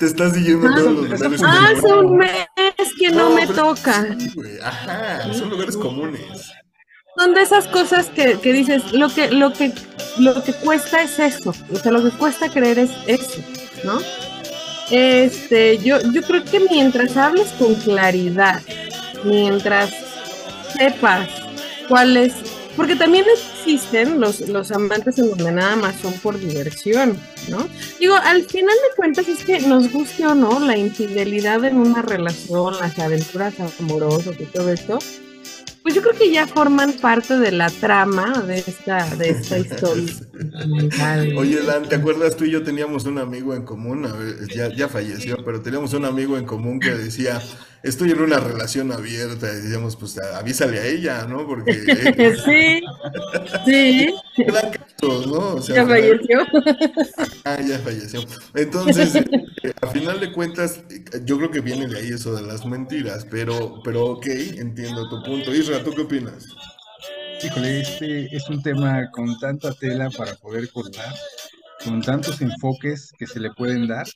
Te estás siguiendo ah, todos los lugares Hace un mes que no, no me toca. Sí, Ajá, son lugares comunes son de esas cosas que, que, dices, lo que, lo que, lo que cuesta es eso, o sea, lo que cuesta creer es eso, ¿no? Este, yo, yo creo que mientras hables con claridad, mientras sepas cuál es, porque también existen los, los amantes en donde nada más son por diversión, ¿no? Digo, al final de cuentas es que nos guste o no la infidelidad en una relación, las aventuras amorosas y todo esto, pues yo creo que ya forman parte de la trama de esta, de esta historia. (laughs) Oye, Dan, ¿te acuerdas tú y yo teníamos un amigo en común? A ver, ya, ya falleció, pero teníamos un amigo en común que decía, estoy en una relación abierta, y decíamos, pues avísale a ella, ¿no? Porque (laughs) sí, sí. ¿no? O sea, Ya falleció. Ah, ya falleció. Entonces, eh, a final de cuentas, yo creo que viene de ahí eso de las mentiras, pero, pero ok, entiendo tu punto. Isra, ¿tú qué opinas? Híjole, este es un tema con tanta tela para poder cortar, con tantos enfoques que se le pueden dar.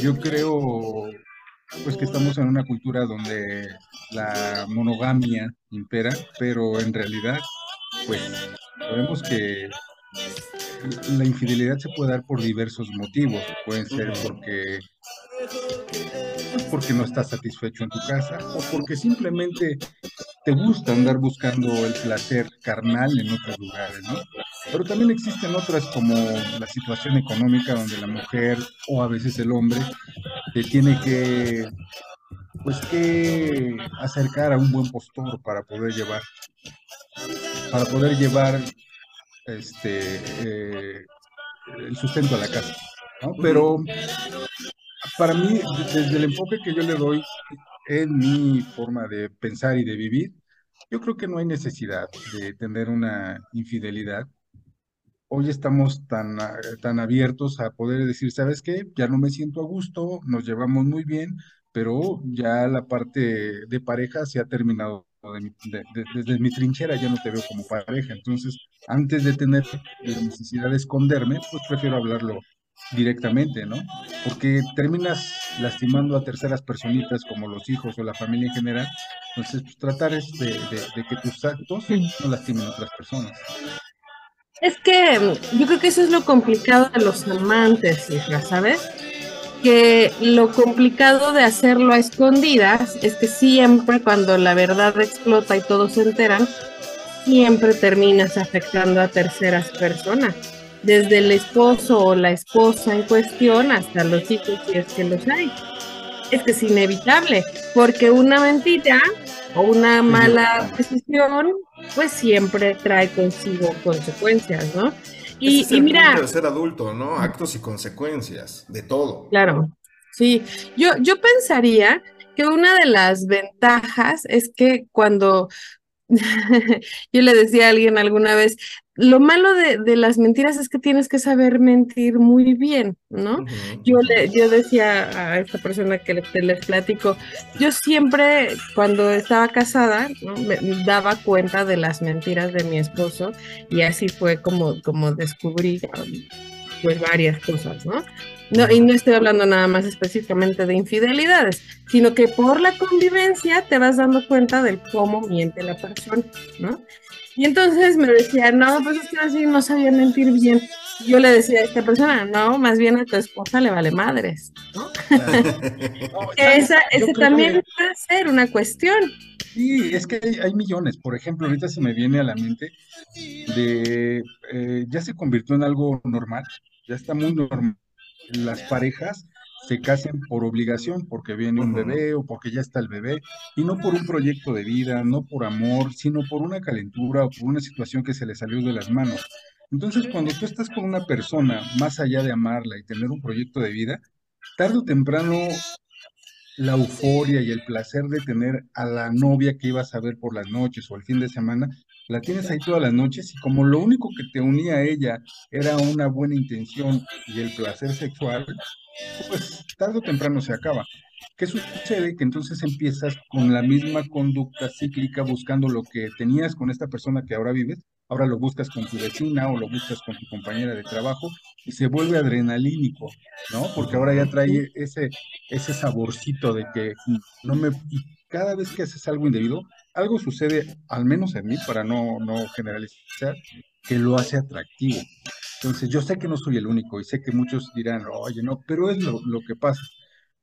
Yo creo pues que estamos en una cultura donde la monogamia impera, pero en realidad, pues sabemos que la infidelidad se puede dar por diversos motivos. Pueden ser porque, pues, porque no estás satisfecho en tu casa o porque simplemente te gusta andar buscando el placer carnal en otros lugares, ¿no? Pero también existen otras como la situación económica donde la mujer o a veces el hombre te tiene que pues que acercar a un buen postor para poder llevar para poder llevar este eh, el sustento a la casa ¿no? pero para mí desde el enfoque que yo le doy en mi forma de pensar y de vivir yo creo que no hay necesidad de tener una infidelidad hoy estamos tan, tan abiertos a poder decir, ¿sabes qué? Ya no me siento a gusto, nos llevamos muy bien, pero ya la parte de pareja se ha terminado. desde mi trinchera ya no te veo como pareja. Entonces, antes de tener la necesidad de esconderme, pues prefiero hablarlo directamente, ¿no? Porque terminas lastimando a terceras personitas como los hijos o la familia en general. Entonces, pues, tratar es de, de que tus actos no lastimen a otras personas. Es que mm, yo creo que eso es lo complicado de los amantes, hija, ¿sabes? Que lo complicado de hacerlo a escondidas es que siempre cuando la verdad explota y todos se enteran, siempre terminas afectando a terceras personas, desde el esposo o la esposa en cuestión hasta los hijos si es que los hay. Es que es inevitable, porque una mentira o una mala decisión pues siempre trae consigo consecuencias, ¿no? Y, es el mira, punto de ser adulto, ¿no? Actos y consecuencias, de todo. Claro, sí. Yo, yo pensaría que una de las ventajas es que cuando (laughs) yo le decía a alguien alguna vez, lo malo de, las mentiras es que tienes que saber mentir muy bien, ¿no? yo, le, yo decía a esta persona que le, les platico, yo siempre cuando estaba casada me daba cuenta de las mentiras de mi esposo y así fue como, como descubrí pues varias cosas, ¿no? No, y no estoy hablando nada más específicamente de infidelidades, sino que por la convivencia te vas dando cuenta del cómo miente la persona, ¿no? Y entonces me decía, no, pues es que así no sabía mentir bien. Yo le decía a esta persona, no, más bien a tu esposa le vale madres, ¿no? (laughs) esa, ese también puede ser una cuestión. Sí, es que hay, millones. Por ejemplo, ahorita se me viene a la mente de, eh, ya se convirtió en algo normal, ya está muy normal. Las parejas se casen por obligación, porque viene un bebé o porque ya está el bebé, y no por un proyecto de vida, no por amor, sino por una calentura o por una situación que se le salió de las manos. Entonces, cuando tú estás con una persona, más allá de amarla y tener un proyecto de vida, tarde o temprano la euforia y el placer de tener a la novia que ibas a ver por las noches o el fin de semana, la tienes ahí todas las noches y como lo único que te unía a ella era una buena intención y el placer sexual, pues tarde o temprano se acaba. ¿Qué sucede? Que entonces empiezas con la misma conducta cíclica buscando lo que tenías con esta persona que ahora vives, ahora lo buscas con tu vecina o lo buscas con tu compañera de trabajo y se vuelve adrenalínico, ¿no? Porque ahora ya trae ese, ese saborcito de que no me... Cada vez que haces algo indebido, algo sucede, al menos en mí, para no, no generalizar, que lo hace atractivo. Entonces, yo sé que no soy el único y sé que muchos dirán, oye, no, pero es lo, que pasa.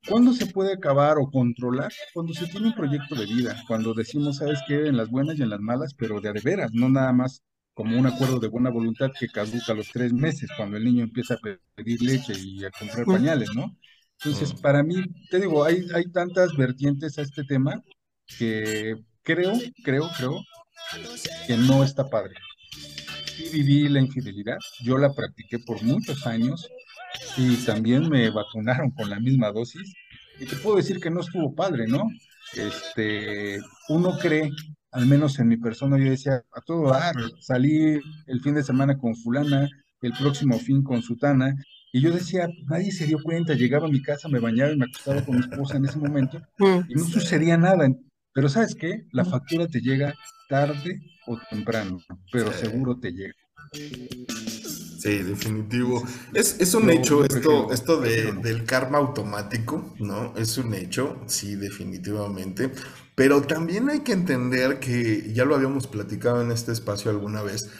¿Cuándo se puede acabar o controlar? Cuando se tiene un proyecto de vida, cuando decimos, ¿sabes qué? En las buenas y en las malas, pero de, de veras, no nada más como un acuerdo de buena voluntad que caduca a los tres meses, cuando el niño empieza a pedir leche y a comprar pañales, ¿no? Entonces, para mí, te digo, hay, hay tantas vertientes a este tema que creo, creo, creo que no está padre viví la infidelidad, yo la practiqué por muchos años y también me vacunaron con la misma dosis y te puedo decir que no estuvo padre, ¿no? este, uno cree, al menos en mi persona, yo decía, a todo dar, salí el fin de semana con fulana, el próximo fin con sutana, y yo decía, nadie se dio cuenta, llegaba a mi casa, me bañaba y me acostaba con mi esposa en ese momento, Mm. y no sucedía nada. Pero ¿sabes qué? La factura te llega tarde o temprano, pero Sí. seguro te llega. Sí, definitivo. Es, es un hecho esto, esto de- del karma automático, ¿no? Es un hecho, sí, definitivamente. Pero también hay que entender que, ya lo habíamos platicado en este espacio alguna vez,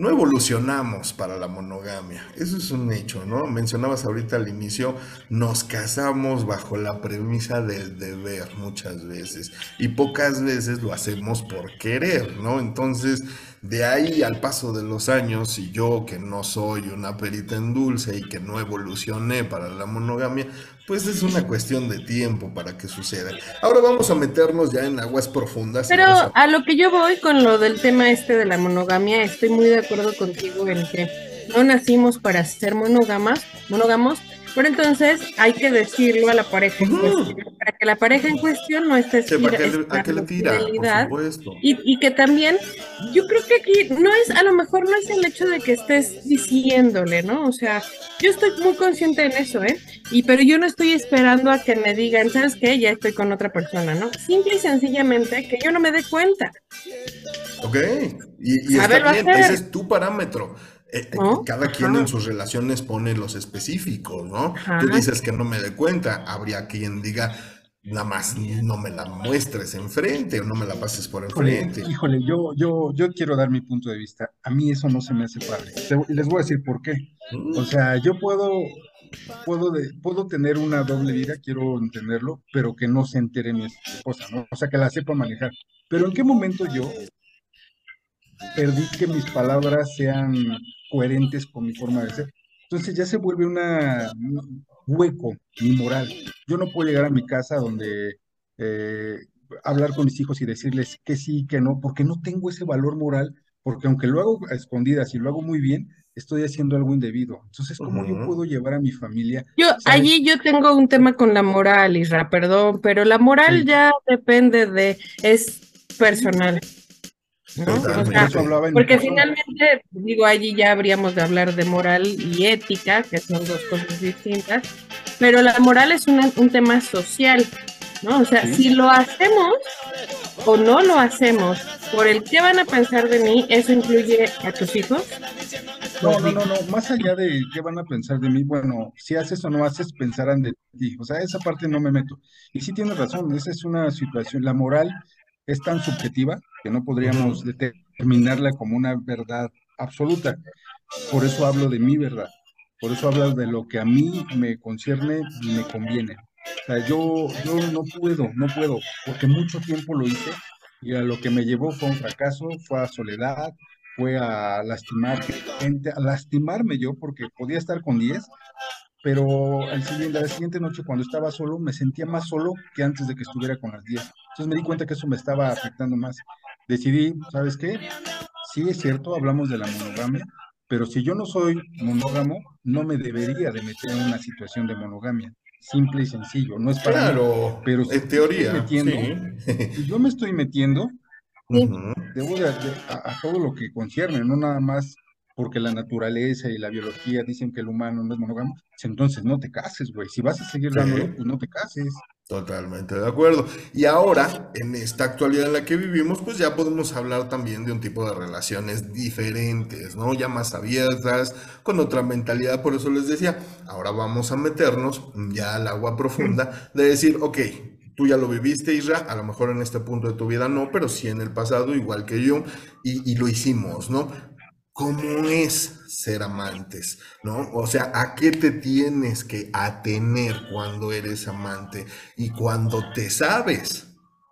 no evolucionamos para la monogamia. Eso es un hecho, ¿no? Mencionabas ahorita al inicio, nos casamos bajo la premisa del deber muchas veces y pocas veces lo hacemos por querer, ¿no? Entonces, de ahí al paso de los años, y yo que no soy una perita en dulce y que no evolucioné para la monogamia, pues es una cuestión de tiempo para que suceda. Ahora vamos a meternos ya en aguas profundas. Pero a lo que yo voy con lo del tema este de la monogamia, estoy muy de acuerdo contigo en que no nacimos para ser monógamas, monógamos, pero entonces hay que decirlo a la pareja en cuestión, para que la pareja en cuestión no esté Sí, ¿para qué le- ¿A qué le esperando tira? Por fidelidad. supuesto. Y, y que también, yo creo que aquí no es, a lo mejor no es el hecho de que estés diciéndole, ¿no? O sea, yo estoy muy consciente en eso, ¿eh? Y pero yo no estoy esperando a que me digan, ¿sabes qué? Ya estoy con otra persona, ¿no? Simple y sencillamente que yo no me dé cuenta. Ok, y, y está bien, ese es tu parámetro. Eh, eh, ¿No? Cada quien Ajá. en sus relaciones pone los específicos, ¿no? Ajá. Tú dices que no me dé cuenta, habría quien diga, nada más no me la muestres enfrente o no me la pases por enfrente. híjole, yo, yo, yo quiero dar mi punto de vista. A mí eso no se me hace padre. Les voy a decir por qué. Mm, O sea, yo puedo, puedo, de- puedo tener una doble vida, quiero entenderlo, pero que no se entere mi esposa, ¿no? O sea, que la sepa manejar. Pero ¿en qué momento yo perdí que mis palabras sean coherentes con mi forma de ser? Entonces ya se vuelve una, un hueco mi moral. Yo no puedo llegar a mi casa donde eh, hablar con mis hijos y decirles que sí, que no, porque no tengo ese valor moral, porque aunque lo hago a escondidas y lo hago muy bien, estoy haciendo algo indebido. Entonces, ¿cómo yo puedo llevar a mi familia? Yo, ¿Sabes? allí yo tengo un tema con la moral, Isra, perdón, pero la moral Sí. ya depende de, es personal. ¿No? Totalmente. Porque finalmente, digo, allí ya habríamos de hablar de moral y ética, que son dos cosas distintas, pero la moral es una- un tema social, ¿no? O sea, Sí. si lo hacemos o no lo hacemos por el qué van a pensar de mí, ¿eso incluye a tus hijos? No, no, no, no, más allá de qué van a pensar de mí, bueno, si haces o no haces, pensarán de ti. O sea, esa parte no me meto. Y sí tienes razón, esa es una situación, la moral es tan subjetiva que no podríamos determinarla como una verdad absoluta. Por eso hablo de mi verdad, por eso hablo de lo que a mí me concierne y me conviene. O sea, yo, yo no puedo, no puedo, porque mucho tiempo lo hice y a lo que me llevó fue un fracaso, fue a soledad, fue a lastimar gente, a lastimarme yo, porque podía estar con 10, pero al siguiente, la siguiente noche cuando estaba solo me sentía más solo que antes de que estuviera con las 10. Entonces me di cuenta que eso me estaba afectando más. Decidí, ¿sabes qué? Sí es cierto, hablamos de la monogamia, pero si yo no soy monógamo, no me debería de meter en una situación de monogamia. Simple y sencillo, no es para mí. Claro, pero si en teoría, estoy metiendo- sí. Si yo me estoy metiendo, Sí. Ujú. debo de, de- a, a todo lo que concierne, no nada más porque la naturaleza y la biología dicen que el humano no es monógamo, pues entonces no te cases, güey. Si vas a seguir Sí. dándolo, pues no te cases. Totalmente de acuerdo. Y ahora, en esta actualidad en la que vivimos, pues ya podemos hablar también de un tipo de relaciones diferentes, ¿no? Ya más abiertas, con otra mentalidad. Por eso les decía, ahora vamos a meternos ya al agua profunda (laughs) de decir, ok, tú ya lo viviste, Isra, a lo mejor en este punto de tu vida no, pero sí en el pasado, igual que yo, y, y lo hicimos, ¿no? ¿Cómo es ser amantes? ¿No? O sea, ¿a qué te tienes que atener cuando eres amante y cuando te sabes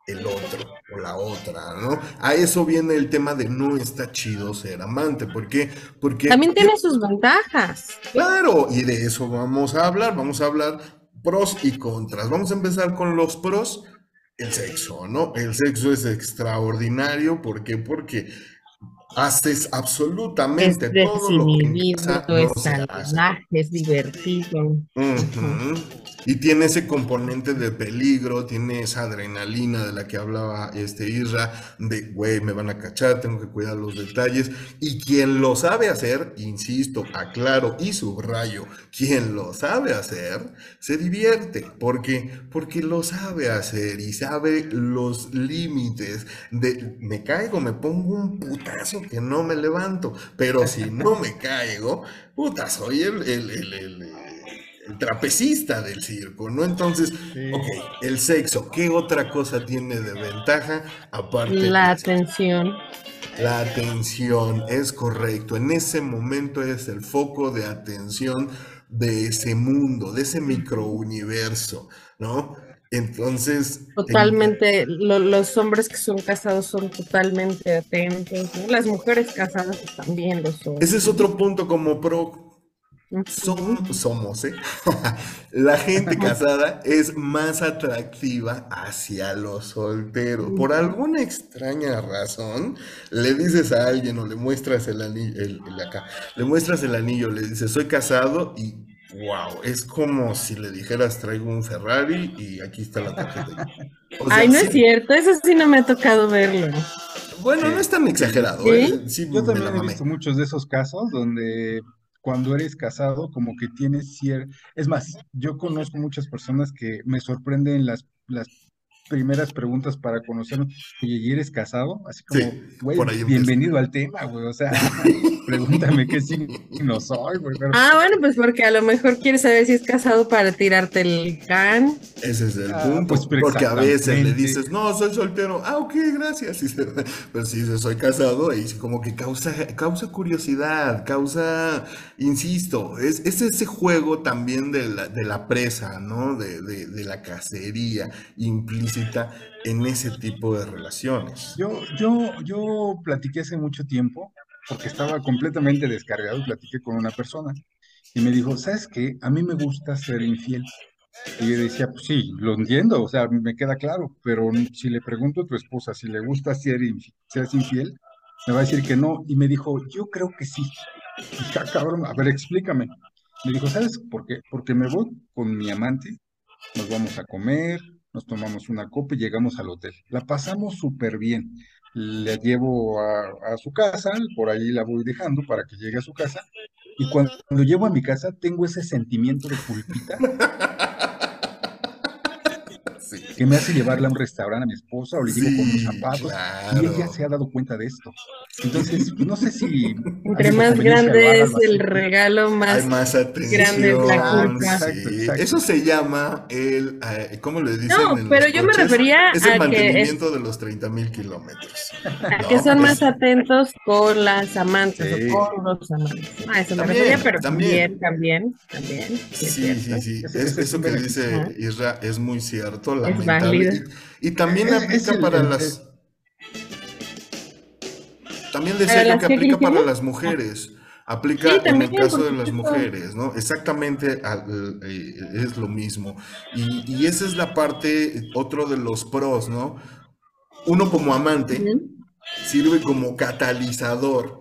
el otro o la otra, ¿no? A eso viene el tema de no está chido ser amante. ¿Por qué? Porque También tiene sus ventajas. Claro, y de eso vamos a hablar. Vamos a hablar pros y contras. Vamos a empezar con los pros. El sexo, ¿no? El sexo es extraordinario. ¿Por qué? Porque haces Es absolutamente todo lo que en casa no es salvaje, es divertido. Ujú. Y tiene ese componente de peligro, tiene esa adrenalina de la que hablaba este Isra, de, güey, me van a cachar, tengo que cuidar los detalles. Y quien lo sabe hacer, insisto, aclaro y subrayo, quien lo sabe hacer, se divierte. ¿Por qué? Porque lo sabe hacer y sabe los límites de, me caigo, me pongo un putazo que no me levanto, pero si no me caigo, puta, soy el- el trapecista del circo, ¿no? Entonces, Sí. ok, el sexo, ¿qué otra cosa tiene de ventaja aparte La atención. La atención, es correcto. En ese momento es el foco de atención de ese mundo, de ese microuniverso, ¿no? Entonces, en- Totalmente, lo- los hombres que son casados son totalmente atentos, ¿no? Las mujeres casadas también lo son. ese es otro punto como pro. Som- somos, ¿eh? (laughs) La gente casada es más atractiva hacia los solteros. Por alguna extraña razón, le dices a alguien o le muestras el anillo, el, el acá, le muestras el anillo, le dices, soy casado y wow, es como si le dijeras, traigo un Ferrari y aquí está la tarjeta. O sea, Ay, no sí- es cierto, eso sí no me ha tocado verlo. Bueno, no es tan exagerado, ¿Sí? ¿eh? Sí, Yo también he visto muchos de esos casos donde cuando eres casado como que tienes cierto... Es más, yo conozco muchas personas que me sorprenden las, las primeras preguntas para conocer, oye, ¿y eres casado? Así como, Sí, güey, bienvenido al tema, güey, o sea, (laughs) pregúntame qué signo soy, güey, pero Ah, bueno, pues porque a lo mejor quieres saber si es casado para tirarte el can. Ese es el Ah, punto. pues, porque a veces le dices, no, soy soltero. Ah, ok, gracias. (laughs) Y se- Pero si dices, soy casado, y como que causa, causa curiosidad, causa, insisto, es, es ese juego también de la, de la presa, ¿no? De, de- de la cacería implícita en ese tipo de relaciones. Yo, yo, yo platiqué hace mucho tiempo, porque estaba completamente descargado, y platiqué con una persona y me dijo, ¿sabes qué? A mí me gusta ser infiel. Y yo decía, pues sí, lo entiendo, o sea, me queda claro, pero si le pregunto a tu esposa si le gusta ser, infi- ser infiel, me va a decir que no. Y me dijo, yo creo que sí. Y dije, "Ah, cabrón, a ver, explícame. Me dijo, ¿sabes por qué? Porque me voy con mi amante, nos vamos a comer, nos tomamos una copa y llegamos al hotel. La pasamos súper bien. La llevo a, su casa, por ahí la voy dejando para que llegue a su casa. Y cuando llego a mi casa, tengo ese sentimiento de culpita (laughs) Sí. Que me hace llevarla a un restaurante a mi esposa o le llevo con unos Sí, zapatos. Y claro. ella se ha dado cuenta de esto. Entonces, no sé si... Entre más grande es el regalo, Hay más más atención. grande es la culpa. Exacto, sí. exacto. Eso se llama el, eh, ¿cómo le dicen? No, en pero los yo me coches? refería Es el a que mantenimiento de los 30 mil kilómetros. a No, que son más es- atentos con las amantes Sí. o con los amantes. A eso me También, refería, pero también. también, también, también. sí es Sí, sí, sí. Es- es eso que dice. Isra es muy cierto, Es lamentable. Y, y también Es- es aplica para el- las. También ¿Para decía yo que aplica para las mujeres. Aplica Sí, en el caso de las mujeres, ¿no? Exactamente al- eh, es lo mismo. Y, y esa es la parte, otro de los pros, ¿no? Uno como amante sirve como catalizador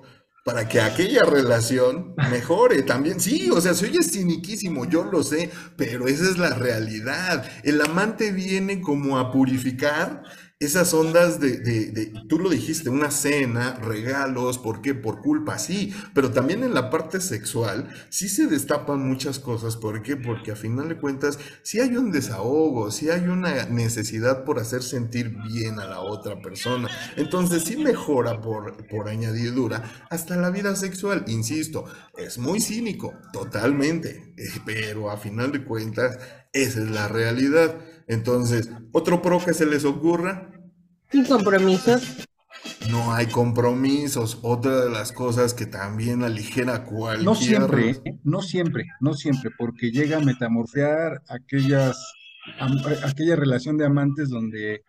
para que aquella relación mejore también. Sí, o sea, se oye ciniquísimo, yo lo sé, pero esa es la realidad. El amante viene como a purificar esas ondas de, de- de- tú lo dijiste, una cena, regalos, ¿por qué? Por culpa, sí, pero también en la parte sexual sí se destapan muchas cosas, ¿por qué? Porque a final de cuentas sí hay un desahogo, sí hay una necesidad por hacer sentir bien a la otra persona. Entonces sí mejora por, por añadidura hasta la vida sexual, insisto, es muy cínico, totalmente, eh, pero a final de cuentas esa es la realidad. Entonces, otro pro que se les ocurra, Sin compromisos. no hay compromisos. Otra de las cosas que también aligera cualquier... No siempre, ¿eh? no siempre, no siempre, porque llega a metamorfear aquellas, aquella relación de amantes donde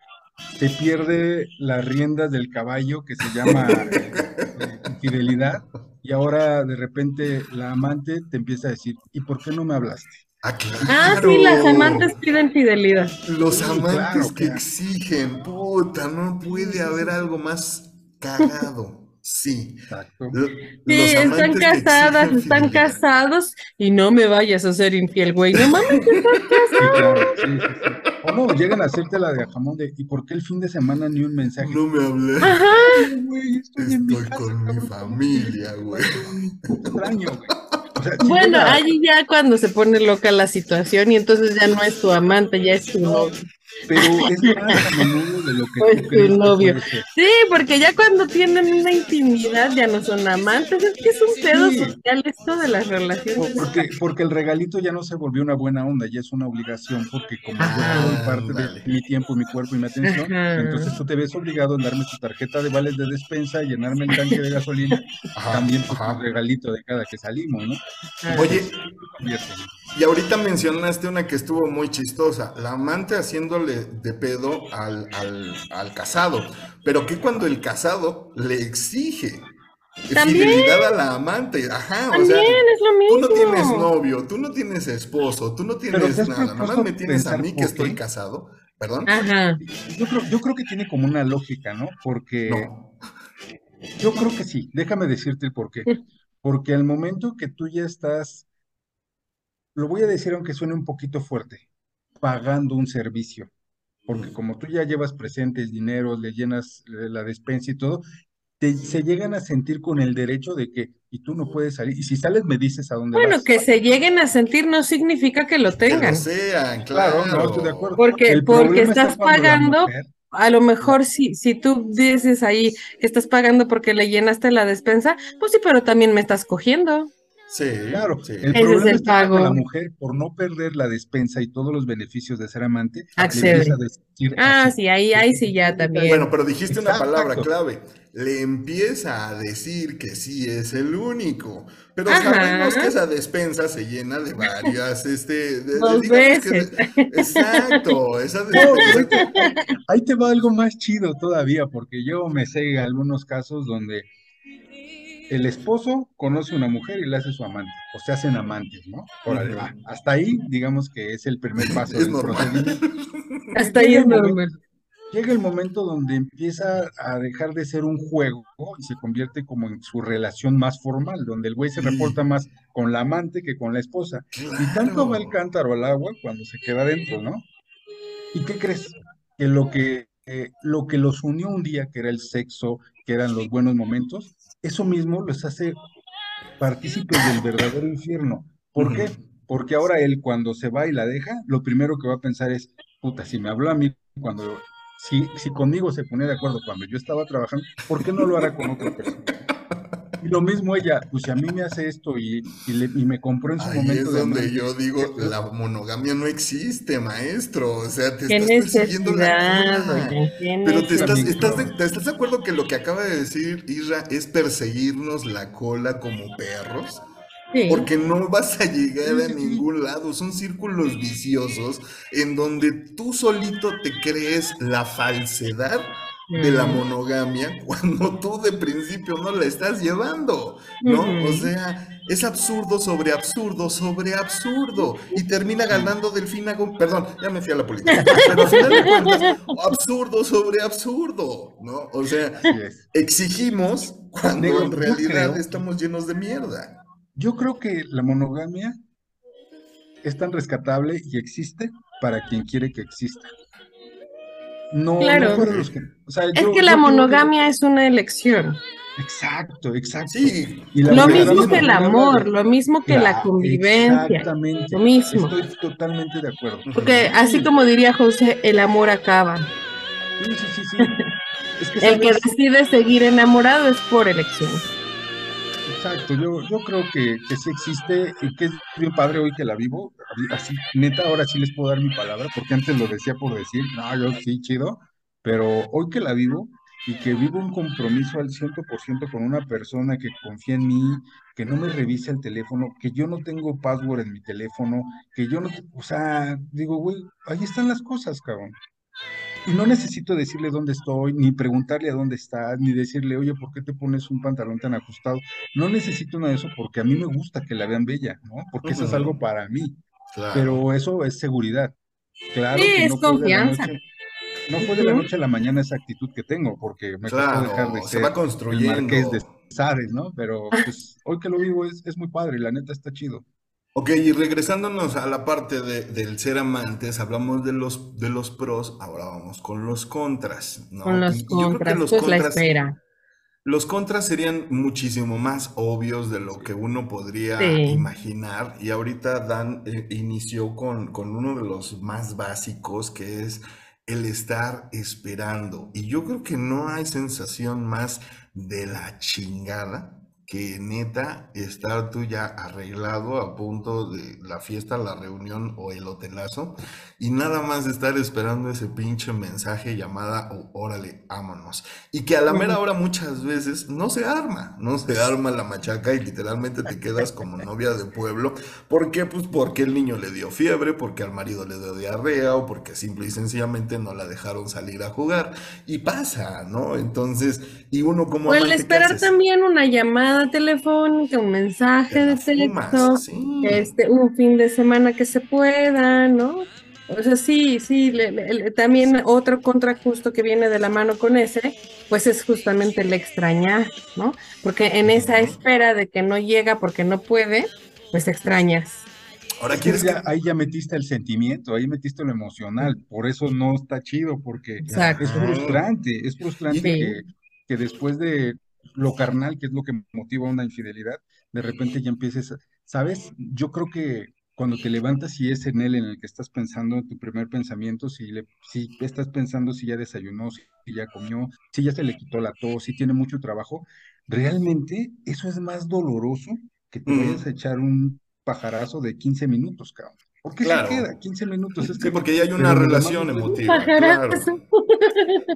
te pierde las riendas del caballo que se llama (laughs) eh, eh, infidelidad y ahora de repente la amante te empieza a decir, ¿y por qué no me hablaste? Ah, claro. Ah, sí, las amantes piden fidelidad. Los Sí, amantes claro, que claro. exigen, puta, no puede haber algo más cagado. Sí. Exacto. Sí, los están casadas, están fidelidad. casados y no me vayas a ser infiel, güey. No mames. Sí, claro, sí, sí, sí. O no, llegan a hacerte la de a jamón de ¿y por qué el fin de semana ni un mensaje? No me hablé. Ajá. Ay, güey, estoy en mi Estoy casa, con mi familia, güey. Extraño, güey. O sea, si Bueno, allí ya cuando se pone loca la situación y entonces ya no es tu amante, ya es tu novio. Pero (laughs) es más a menudo de lo que Pues tú tu crees novio. Sí, porque ya cuando tienen una intimidad ya no son amantes, es que es un pedo Sí. social esto de las relaciones. Porque, porque el regalito ya no se volvió una buena onda, ya es una obligación, porque como yo Ajá. te doy parte Ándale. de mi tiempo, mi cuerpo y mi atención, Ajá. entonces tú te ves obligado a darme tu tarjeta de vales de despensa, llenarme el tanque de gasolina, Ajá, también pues, ajá. tu regalito de cada que salimos, ¿no? Oye, y ahorita mencionaste una que estuvo muy chistosa, la amante haciéndole de pedo al, al, al casado, pero que cuando el casado le exige También. fidelidad a la amante, ajá, o También sea, es lo tú mismo. no tienes novio, tú no tienes esposo, tú no tienes ¿te has nada, nomás me tienes a mí que estoy casado, perdón, Ajá. Yo creo, yo creo que tiene como una lógica, ¿no? Porque no, yo creo que sí, déjame decirte el por qué. Porque al momento que tú ya estás, lo voy a decir aunque suene un poquito fuerte, pagando un servicio. Porque como tú ya llevas presentes, dinero, le llenas la despensa y todo, te- se llegan a sentir con el derecho de que, y tú no puedes salir, y si sales me dices a dónde Bueno, vas. que se lleguen a sentir no significa que lo que lo tengan. sean, Claro, claro, no estoy de acuerdo. Porque, El porque está estás pagando, mujer- a lo mejor si, si tú dices ahí que estás pagando porque le llenaste la despensa, pues sí, pero también me estás cogiendo. Sí, Claro, sí. el Ese es problema el está cuando la pago. mujer, por no perder la despensa y todos los beneficios de ser amante, le Accede. empieza a decir Ah, así. sí, ahí, ahí sí ya también. Bueno, pero dijiste una palabra clave. Le empieza a decir que sí es el único. Pero Ajá. sabemos que esa despensa se llena de varias, este, de- de- Dos que- veces. exacto, esa No, despensa. Ahí te va algo más chido todavía, porque yo me sé algunos casos donde el esposo conoce a una mujer y le hace su amante, o se hacen amantes, ¿no? Órale, Ujú. va. Hasta ahí, digamos que es el primer (laughs) paso Es del normal. procedimiento. (laughs) Hasta ahí Llega es el momento- normal. Llega el momento donde empieza a dejar de ser un juego y se convierte como en su relación más formal, donde el güey se Sí. reporta más con la amante que con la esposa. Y tanto va el cántaro al agua cuando se queda dentro, ¿no? ¿Y qué crees? Que lo que, eh, lo que los unió un día, que era el sexo, que eran los buenos momentos, eso mismo los hace partícipes del verdadero infierno. ¿Por qué? Porque ahora él cuando se va y la deja, lo primero que va a pensar es, puta, si me habló a mí cuando, si, si conmigo se ponía de acuerdo cuando yo estaba trabajando, ¿por qué no lo hará con otra persona? Y lo mismo ella, pues si a mí me hace esto y, y, le- y me compró en su Ahí momento es de donde amante, yo digo, la monogamia no existe, maestro. O sea, te estás persiguiendo la qué Pero te estás, estás, de, te estás de acuerdo que lo que acaba de decir Isra es perseguirnos la cola como perros? Sí. Porque no vas a llegar a ningún lado. Son círculos viciosos en donde tú solito te crees la falsedad de la monogamia (laughs) cuando tú de principio no la estás llevando, ¿no? O sea, es absurdo sobre absurdo sobre absurdo y termina ganando Delfina Gómez. Perdón, ya me fui a la política. Pero al final de cuentas, absurdo sobre absurdo, ¿no? O sea, exigimos cuando Digo, en realidad creo- estamos llenos de mierda. Yo creo que la monogamia es tan rescatable y existe para quien quiere que exista. No, no Claro. para los que. o sea, Es yo- que la monogamia es una elección. Exacto, exacto. Sí, Y la Lo mismo que el amor, lo mismo que la convivencia. Exactamente. lo mismo. Estoy totalmente de acuerdo. Porque así como diría José, el amor acaba. Sí, sí, sí, sí. (laughs) Es que El que decide seguir enamorado es por elección. Exacto, yo, yo creo que, que sí existe y que es bien padre hoy que la vivo. Así, neta, ahora sí les puedo dar mi palabra, porque antes lo decía por decir, no, yo sí, chido, pero hoy que la vivo y que vivo un compromiso al 100% con una persona que confía en mí, que no me revise el teléfono, que yo no tengo password en mi teléfono, que yo no, o sea, digo, güey, ahí están las cosas, cabrón. Y no necesito decirle dónde estoy, ni preguntarle a dónde está, ni decirle, oye, ¿por qué te pones un pantalón tan ajustado? No necesito nada de eso porque a mí me gusta que la vean bella, ¿no? Porque eso es algo para mí, claro. pero eso es seguridad. Claro Sí, que es no confianza. noche- no fue de la noche a la mañana esa actitud que tengo, porque me costó Claro, dejar de se ser va el marqués construyendo. de Sades, ¿no? Pero pues hoy que lo vivo es, es muy padre, la neta está chido. Ok, y regresándonos a la parte de- del ser amantes, hablamos de los, de los pros, ahora vamos con los contras, ¿no? Con los y yo creo que contras, los pues la contras, espera. los contras serían muchísimo más obvios de lo que uno podría Sí. imaginar. Y ahorita Dan eh, inició con, con uno de los más básicos, que es el estar esperando. Y yo creo que no hay sensación más de la chingada que neta estar tú ya arreglado a punto de la fiesta, la reunión o el hotelazo y nada más estar esperando ese pinche mensaje llamada o órale, vámonos. Y que a la mera hora muchas veces no se arma, no se arma la machaca y literalmente te quedas como novia de pueblo. ¿Por qué? Pues porque el niño le dio fiebre, porque al marido le dio diarrea o porque simple y sencillamente no la dejaron salir a jugar. Y pasa, ¿no? Entonces, y uno como O el amante, ¿qué esperar también una llamada telefónica, un mensaje Te de texto, sí. este, un fin de semana que se pueda, ¿no? O sea, sí, sí, le- le- le- también otro contrajusto que viene de la mano con ese, pues es justamente el extrañar, ¿no? Porque en esa espera de que no llega porque no puede, pues extrañas. Ahora quieres ya- ahí ya metiste el sentimiento, ahí metiste lo emocional, por eso no está chido, porque Exacto. es frustrante, es frustrante Sí. que, que después de lo carnal, que es lo que motiva una infidelidad, de repente ya empieces, ¿sabes? Yo creo que cuando te levantas y es en él en el que estás pensando, tu primer pensamiento, si, le, si estás pensando si ya desayunó, si ya comió, si ya se le quitó la tos, si tiene mucho trabajo, realmente eso es más doloroso que te vayas a echar un pajarazo de 15 minutos, cabrón. ¿Por qué Claro. se queda 15 minutos? Es Sí, que porque ya hay una relación emotiva, claro. Pajarazo.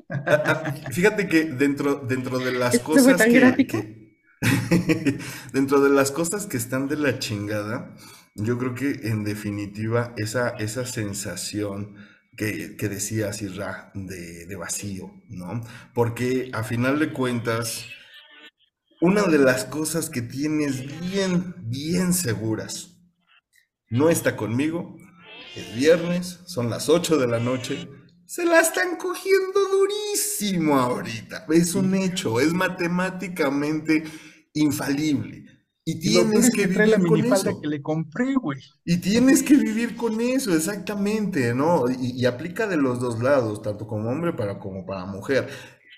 (laughs) Fíjate que dentro, dentro de las Esto cosas que, que- (laughs) dentro de las cosas que están de la chingada, yo creo que en definitiva esa, esa sensación que, que decías, Isra, de, de vacío, ¿no? Porque a final de cuentas, una de las cosas que tienes bien, bien seguras, no está conmigo, es viernes, son las 8 de la noche, se la están cogiendo durísimo ahorita. Es un hecho, es matemáticamente infalible. Y tienes es que que trae la vivir con eso. que le compré, güey. Y tienes que vivir con eso, exactamente, ¿no? Y, y aplica de los dos lados, tanto como hombre para, como para mujer.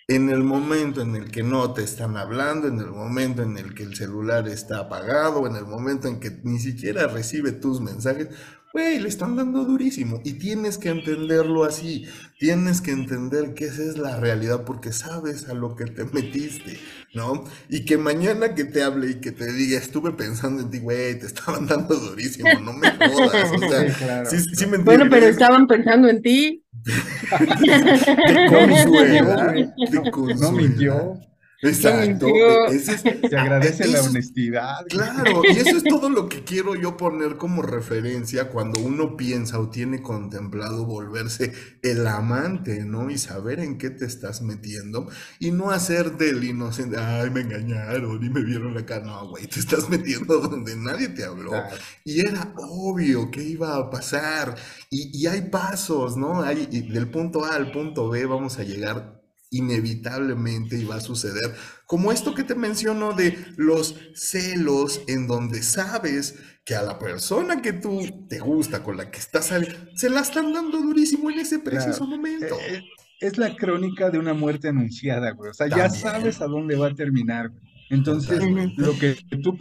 En el momento en el que no te están hablando, en el momento en el que el celular está apagado, en el momento en que ni siquiera recibe tus mensajes, güey, le están dando durísimo. Y tienes que entenderlo así, tienes que entender que esa es la realidad porque sabes a lo que te metiste, ¿no? Y que mañana que te hable y que te diga, estuve pensando en ti, güey, te estaban (laughs) dando durísimo, no me jodas, o sea, Sí, claro. sí, sí me Bueno, pero estaban pensando en ti. (laughs) (laughs) Te No consuela, güey. te No consuela. mintió. Exacto. es- (laughs) Se agradece la eso es- honestidad. Claro, y eso es todo lo que quiero yo poner como referencia cuando uno piensa o tiene contemplado volverse el amante, ¿no? Y saber en qué te estás metiendo y no hacer del inocente, ay, me engañaron y me vieron la cara. No, güey, te estás metiendo (laughs) donde nadie te habló. Claro. Y era obvio que iba a pasar. Y, y hay pasos, ¿no? Hay, y del punto A al punto B vamos a llegar inevitablemente va a suceder. Como esto que te menciono de los celos en donde sabes que a la persona que tú te gusta, con la que estás se la están dando durísimo en ese preciso Claro. momento. Eh, eh, Es la crónica de una muerte anunciada, güey. O sea, ya También. sabes a dónde va a terminar, güey. Entonces, Totalmente. lo que tú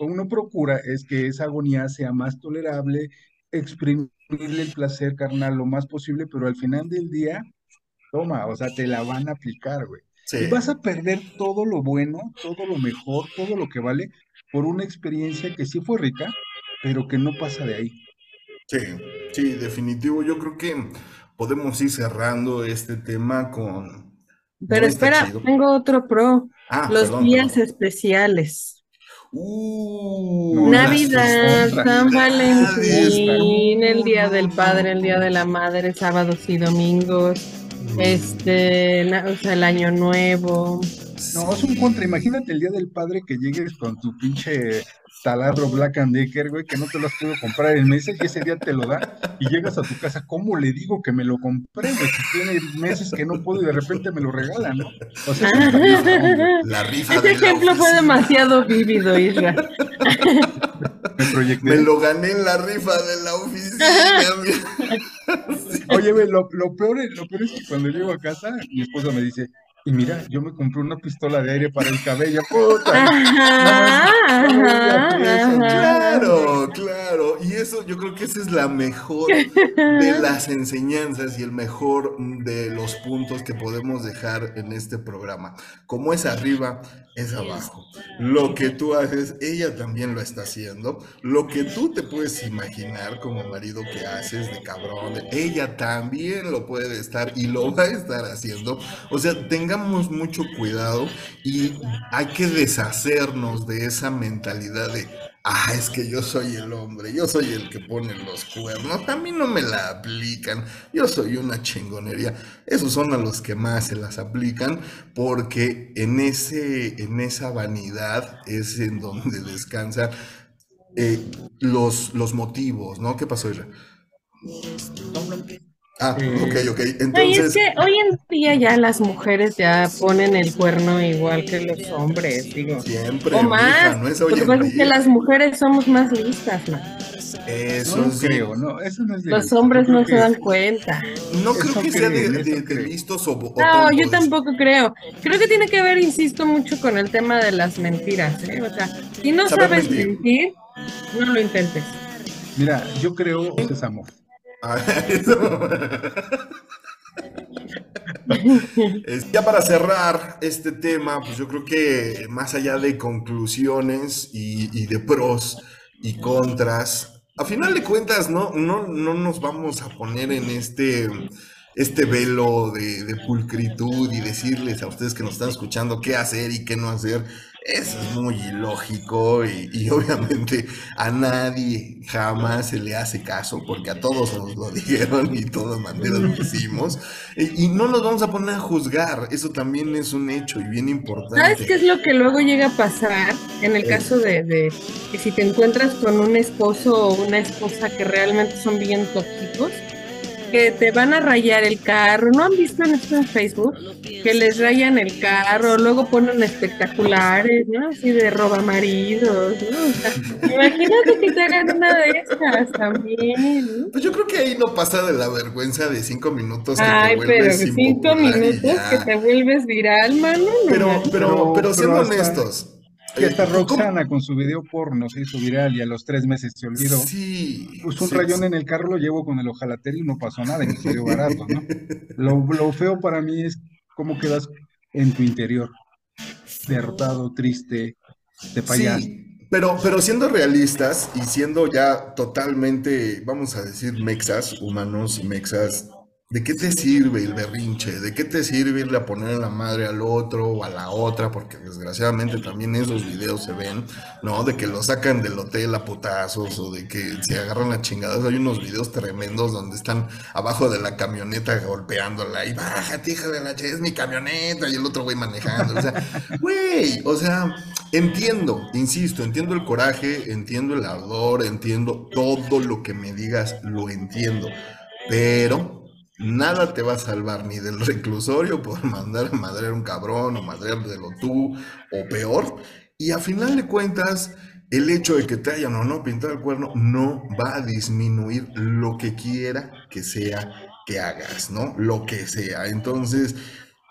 uno procura es que esa agonía sea más tolerable, exprimirle el placer carnal lo más posible, pero al final del día, toma, o sea, te la van a aplicar, güey. Sí. Y vas a perder todo lo bueno, todo lo mejor, todo lo que vale por una experiencia que sí fue rica, pero que no pasa de ahí. Sí, sí, definitivo. Yo creo que podemos ir cerrando este tema con... Pero No espera, chido. tengo otro pro. Ah, Los perdón, días perdón. especiales. Uh, Navidad, San. Valentín, el Día del Padre, el Día de la. Madre, sábados y domingos, este, na- o sea, el Año Nuevo. No, es un contra. Imagínate el día del padre que llegues con tu pinche taladro Black and Decker, güey, que no te lo has podido comprar en meses y ese día te lo da y llegas a tu casa, ¿cómo le digo que me lo compré, güey? Si tiene meses que no puedo y de repente me lo regalan, ¿no? O sea. (laughs) La rifa Ese de la ejemplo fue demasiado vívido, Isra. (laughs) me proyecté. Me lo gané en la rifa de la oficina. (laughs) Oye, lo, lo peor es, lo peor es que cuando llego a casa, mi esposa me dice, y mira, yo me compré una pistola de aire para el cabello, puta. Ajá, ajá, ajá. Claro, claro. Y eso, yo creo que esa es la mejor de las enseñanzas y el mejor de los puntos que podemos dejar en este programa. Como es arriba, es abajo. Lo que tú haces, ella también lo está haciendo. Lo que tú te puedes imaginar como marido que haces de cabrón, ella también lo puede estar y lo va a estar haciendo. O sea, tengamos mucho cuidado y hay que deshacernos de esa mentalidad de, ah, es que yo soy el hombre, yo soy el que pone los cuernos, a mí no me la aplican, yo soy una chingonería. Esos son a los que más se las aplican porque en, ese, en esa vanidad es en donde descansan eh, los, los motivos, ¿no? ¿Qué pasó, Isra? Ah, ok, ok. No, y es Entonces, que hoy en día ya las mujeres ya ponen el cuerno igual que los hombres, digo. siempre, O más. mija, no es Lo hoy en pasa es que día. las mujeres somos más listas, ¿no? Eso No sí. creo, no, eso no es de Los hombres no se dan cuenta. No creo Eso que sea de, de- listos o, o No, yo tampoco creo. Creo que tiene que ver, insisto, mucho con el tema de las mentiras, ¿eh? O sea, si no Saber sabes mentir. mentir, no lo intentes. Mira, yo creo que Ah, (laughs) ya para cerrar este tema, pues yo creo que más allá de conclusiones y, y de pros y contras, a final de cuentas no, no, no nos vamos a poner en este, este velo de, de pulcritud y decirles a ustedes que nos están escuchando qué hacer y qué no hacer. Eso es muy ilógico y, y obviamente a nadie jamás se le hace caso porque a todos nos lo dijeron y de todas maneras lo hicimos. Y, y no nos vamos a poner a juzgar, eso también es un hecho y bien importante. ¿Sabes qué es lo que luego llega a pasar en el caso de, de que si te encuentras con un esposo o una esposa que realmente son bien tóxicos? Que te van a rayar el carro. ¿No han visto en esto en Facebook? Que les rayan el carro, luego ponen espectaculares, ¿no? Así de roba maridos, ¿no? O sea, imagínate que te hagan una de estas también, ¿no? Pues yo creo que ahí no pasa de la vergüenza de cinco minutos que Ay, te pero vuelves cinco minutos que te vuelves viral, mano. no Pero, pero, Pero- pero siendo honestos. Que hasta eh, ¿cómo- Roxana con su video porno se hizo viral y a los tres meses se olvidó. Sí. Pues un sí, rayón sí. en el carro lo llevo con el ojalatero y no pasó nada y me salió barato, ¿no? Lo, lo feo para mí es cómo quedas en tu interior. Derrotado, triste, de payaso. Sí, pero, pero siendo realistas y siendo ya totalmente, vamos a decir, mexas, humanos y mexas, ¿de qué te sirve el berrinche? ¿De qué te sirve irle a poner la madre al otro o a la otra? Porque desgraciadamente también esos videos se ven, ¿no? De que lo sacan del hotel a putazos o de que se agarran las chingadas. Hay unos videos tremendos donde están abajo de la camioneta golpeándola y bájate, hija de la ch- es mi camioneta y el otro güey manejando. O sea, (laughs) güey, o sea, entiendo, insisto, entiendo el coraje, entiendo el ardor, entiendo todo lo que me digas, lo entiendo, pero nada te va a salvar ni del reclusorio por mandar a madrear un cabrón o madreártelo tú o peor. Y a final de cuentas, el hecho de que te hayan o no pintado el cuerno no va a disminuir lo que quiera que sea que hagas, ¿no? Lo que sea. Entonces,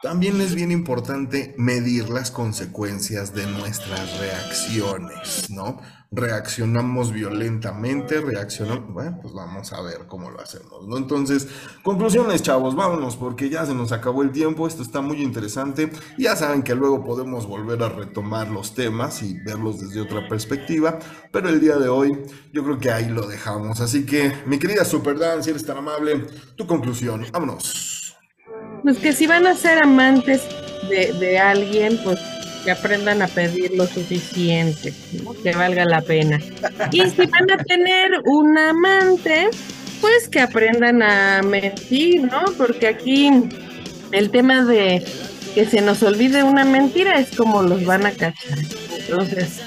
también es bien importante medir las consecuencias de nuestras reacciones, ¿no? Reaccionamos violentamente, reaccionamos, bueno, pues vamos a ver cómo lo hacemos, ¿no? Entonces, conclusiones, chavos, vámonos, porque ya se nos acabó el tiempo, esto está muy interesante, ya saben que luego podemos volver a retomar los temas y verlos desde otra perspectiva, pero el día de hoy yo creo que ahí lo dejamos, así que, mi querida Super Dan, si eres tan amable, tu conclusión, vámonos. Pues que si van a ser amantes de, de alguien, pues aprendan a pedir lo suficiente, que valga la pena. Y si van a tener un amante, pues que aprendan a mentir, ¿no? Porque aquí el tema de, que se nos olvide una mentira es como los van a cachar. Entonces,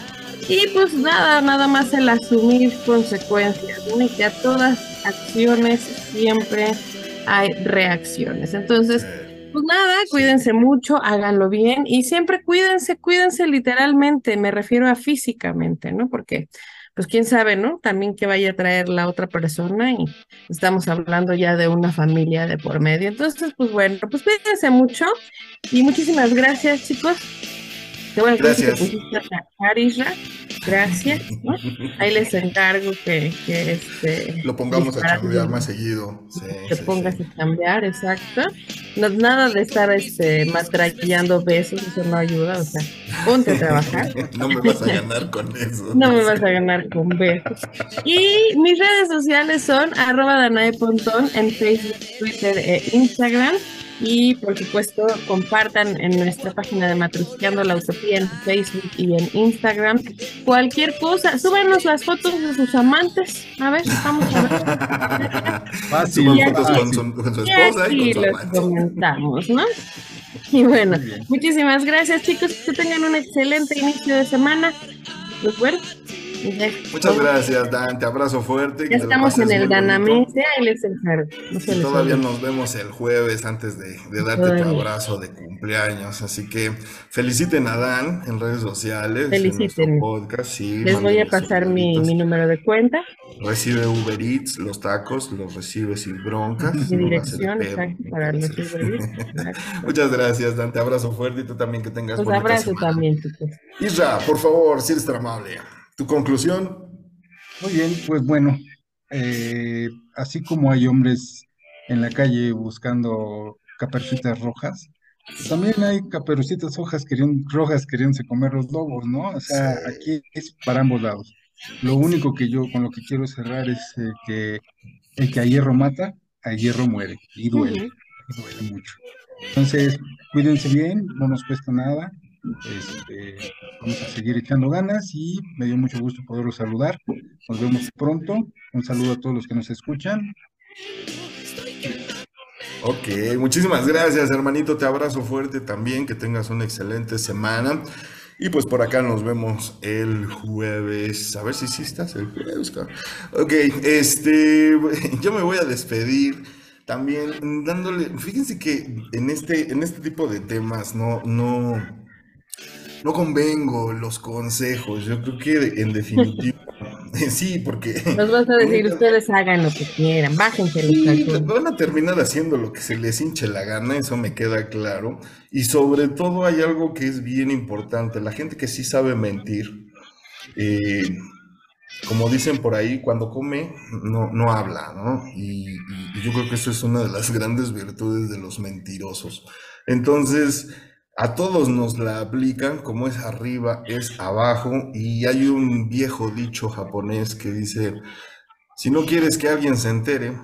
y pues nada, nada más el asumir consecuencias, ¿no? que a todas acciones siempre hay reacciones. Entonces, pues nada, cuídense mucho, háganlo bien y siempre cuídense, cuídense literalmente, me refiero a físicamente, ¿no? Porque, pues quién sabe, ¿no? También que vaya a traer la otra persona y estamos hablando ya de una familia de por medio. Entonces, pues bueno, pues cuídense mucho y muchísimas gracias, chicos. Qué bueno que Gracias. te pusiste a trabajar, Isra. Gracias. ¿no? Ahí les encargo que, que este, Lo pongamos a chambear bien. más seguido. Sí, sí, pongas sí. a cambiar, exacto. No, nada de estar este, matrallando besos, eso no ayuda, o sea, ponte a trabajar. (laughs) No me vas a ganar con eso. No me vas a ganar con besos. Y mis redes sociales son arroba Danae Pontón en Facebook, Twitter e Instagram. Y por supuesto, compartan en nuestra página de Matrusqueando la Utopía en Facebook y en Instagram. Cualquier cosa, súbanos las fotos de sus amantes. A ver, vamos a ver. (laughs) Fácil, Y fotos con su, con su Y esposa y aquí con su los amante. comentamos, ¿no? Y bueno, muchísimas gracias chicos, que tengan un excelente inicio de semana. Pues bueno, Muchas gracias, Dan. Te abrazo fuerte. ya estamos en el. Danamese, ahí les encargo. No todavía nos vemos el jueves antes de, de darte tu abrazo de cumpleaños. Así que feliciten a Dan en redes sociales. en nuestro Felicítenme. podcast. Sí, Les voy a pasar mi, mi número de cuenta, Recibe Uber Eats, los tacos, los recibe sin broncas. mi no dirección pedo. exacto, para los. Uber Eats. (laughs) Muchas gracias, Dan. Te abrazo fuerte y tú también que tengas Pues bonita abrazo semana. también, chicos. Isra, por favor, si eres tan amable. ¿Tu conclusión? Muy bien, pues bueno, eh, así como hay hombres en la calle buscando caperucitas rojas, también hay caperucitas rojas queriendo, rojas queriéndose comer los lobos, ¿no? O sea, aquí es para ambos lados. Lo único que yo con lo que quiero cerrar es eh, que el que a hierro mata, a hierro muere y duele, y duele mucho. Entonces, cuídense bien, no nos cuesta nada. Este, vamos a seguir echando ganas y me dio mucho gusto poderlos saludar. Nos vemos pronto. Un saludo a todos los que nos escuchan. Ok, muchísimas gracias, hermanito. Te abrazo fuerte también. Que tengas una excelente semana. Y pues por acá nos vemos el jueves. A ver si sí estás el jueves. Ok, este, (laughs) yo me voy a despedir también dándole, fíjense que en este, en este tipo de temas no, no, no convengo los consejos. Yo creo que en definitiva, (laughs) sí, porque Nos vas a decir, ustedes hagan lo que quieran, bájense los Sí, calzones. van a terminar haciendo lo que se les hinche la gana, eso me queda claro. Y sobre todo hay algo que es bien importante, la gente que sí sabe mentir, eh, como dicen por ahí, cuando come no, no habla, ¿no? Y yo creo que eso es una de las grandes virtudes de los mentirosos. Entonces, a todos nos la aplican, como es arriba, es abajo, y hay un viejo dicho japonés que dice, si no quieres que alguien se entere,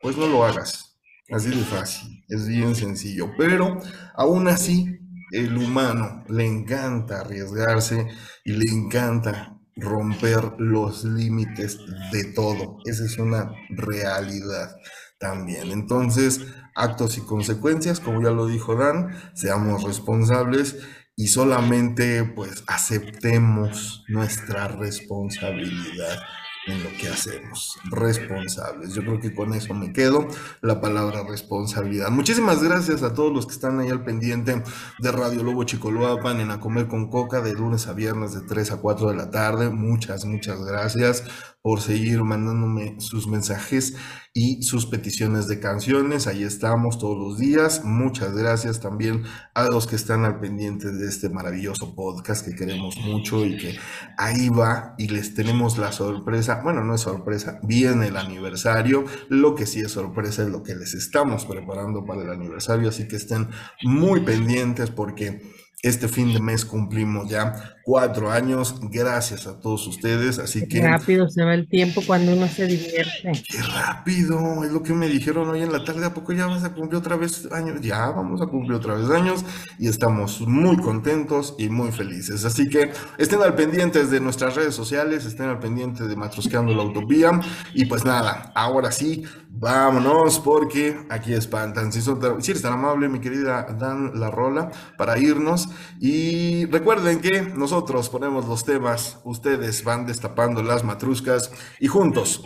pues no lo hagas. Así de fácil, es bien sencillo. Pero aún así, el humano le encanta arriesgarse y le encanta romper los límites de todo. Esa es una realidad también. Entonces, actos y consecuencias, como ya lo dijo Dan, seamos responsables y solamente pues aceptemos nuestra responsabilidad en lo que hacemos, responsables. Yo creo que con eso me quedo, la palabra responsabilidad. Muchísimas gracias a todos los que están ahí al pendiente de Radio Lobo Chicoloapan en A Comer con Coca de lunes a viernes de 3 a 4 de la tarde. Muchas, muchas gracias por seguir mandándome sus mensajes y sus peticiones de canciones. Ahí estamos todos los días. Muchas gracias también a los que están al pendiente de este maravilloso podcast que queremos mucho y que ahí va y les tenemos la sorpresa. Bueno, no es sorpresa, viene el aniversario. Lo que sí es sorpresa es lo que les estamos preparando para el aniversario, así que estén muy pendientes porque este fin de mes cumplimos ya cuatro años. Gracias a todos ustedes. Así que Rápido se va el tiempo cuando uno se divierte. qué rápido, es lo que me dijeron hoy en la tarde. ¿A poco ya vas a cumplir otra vez años? Ya vamos a cumplir otra vez años y estamos muy contentos y muy felices. Así que estén al pendientes de nuestras redes sociales, estén al pendiente de Matrosqueando la Utopía. Y pues nada, ahora sí, vámonos porque aquí espantan. Si, son tan- si eres tan amable, mi querida Dan La Rola, para irnos. Y recuerden que nosotros ponemos los temas, ustedes van destapando las matruscas y juntos,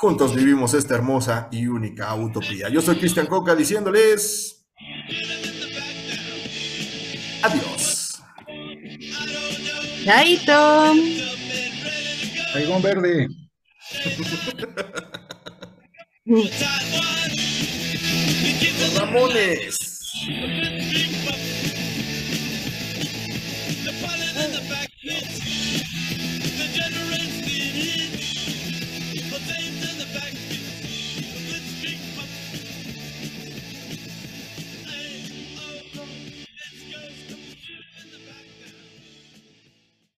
juntos vivimos esta hermosa y única utopía. Yo soy Cristian Coca diciéndoles adiós. Chaito. Taigón verde. (laughs) Ramones. Yeah.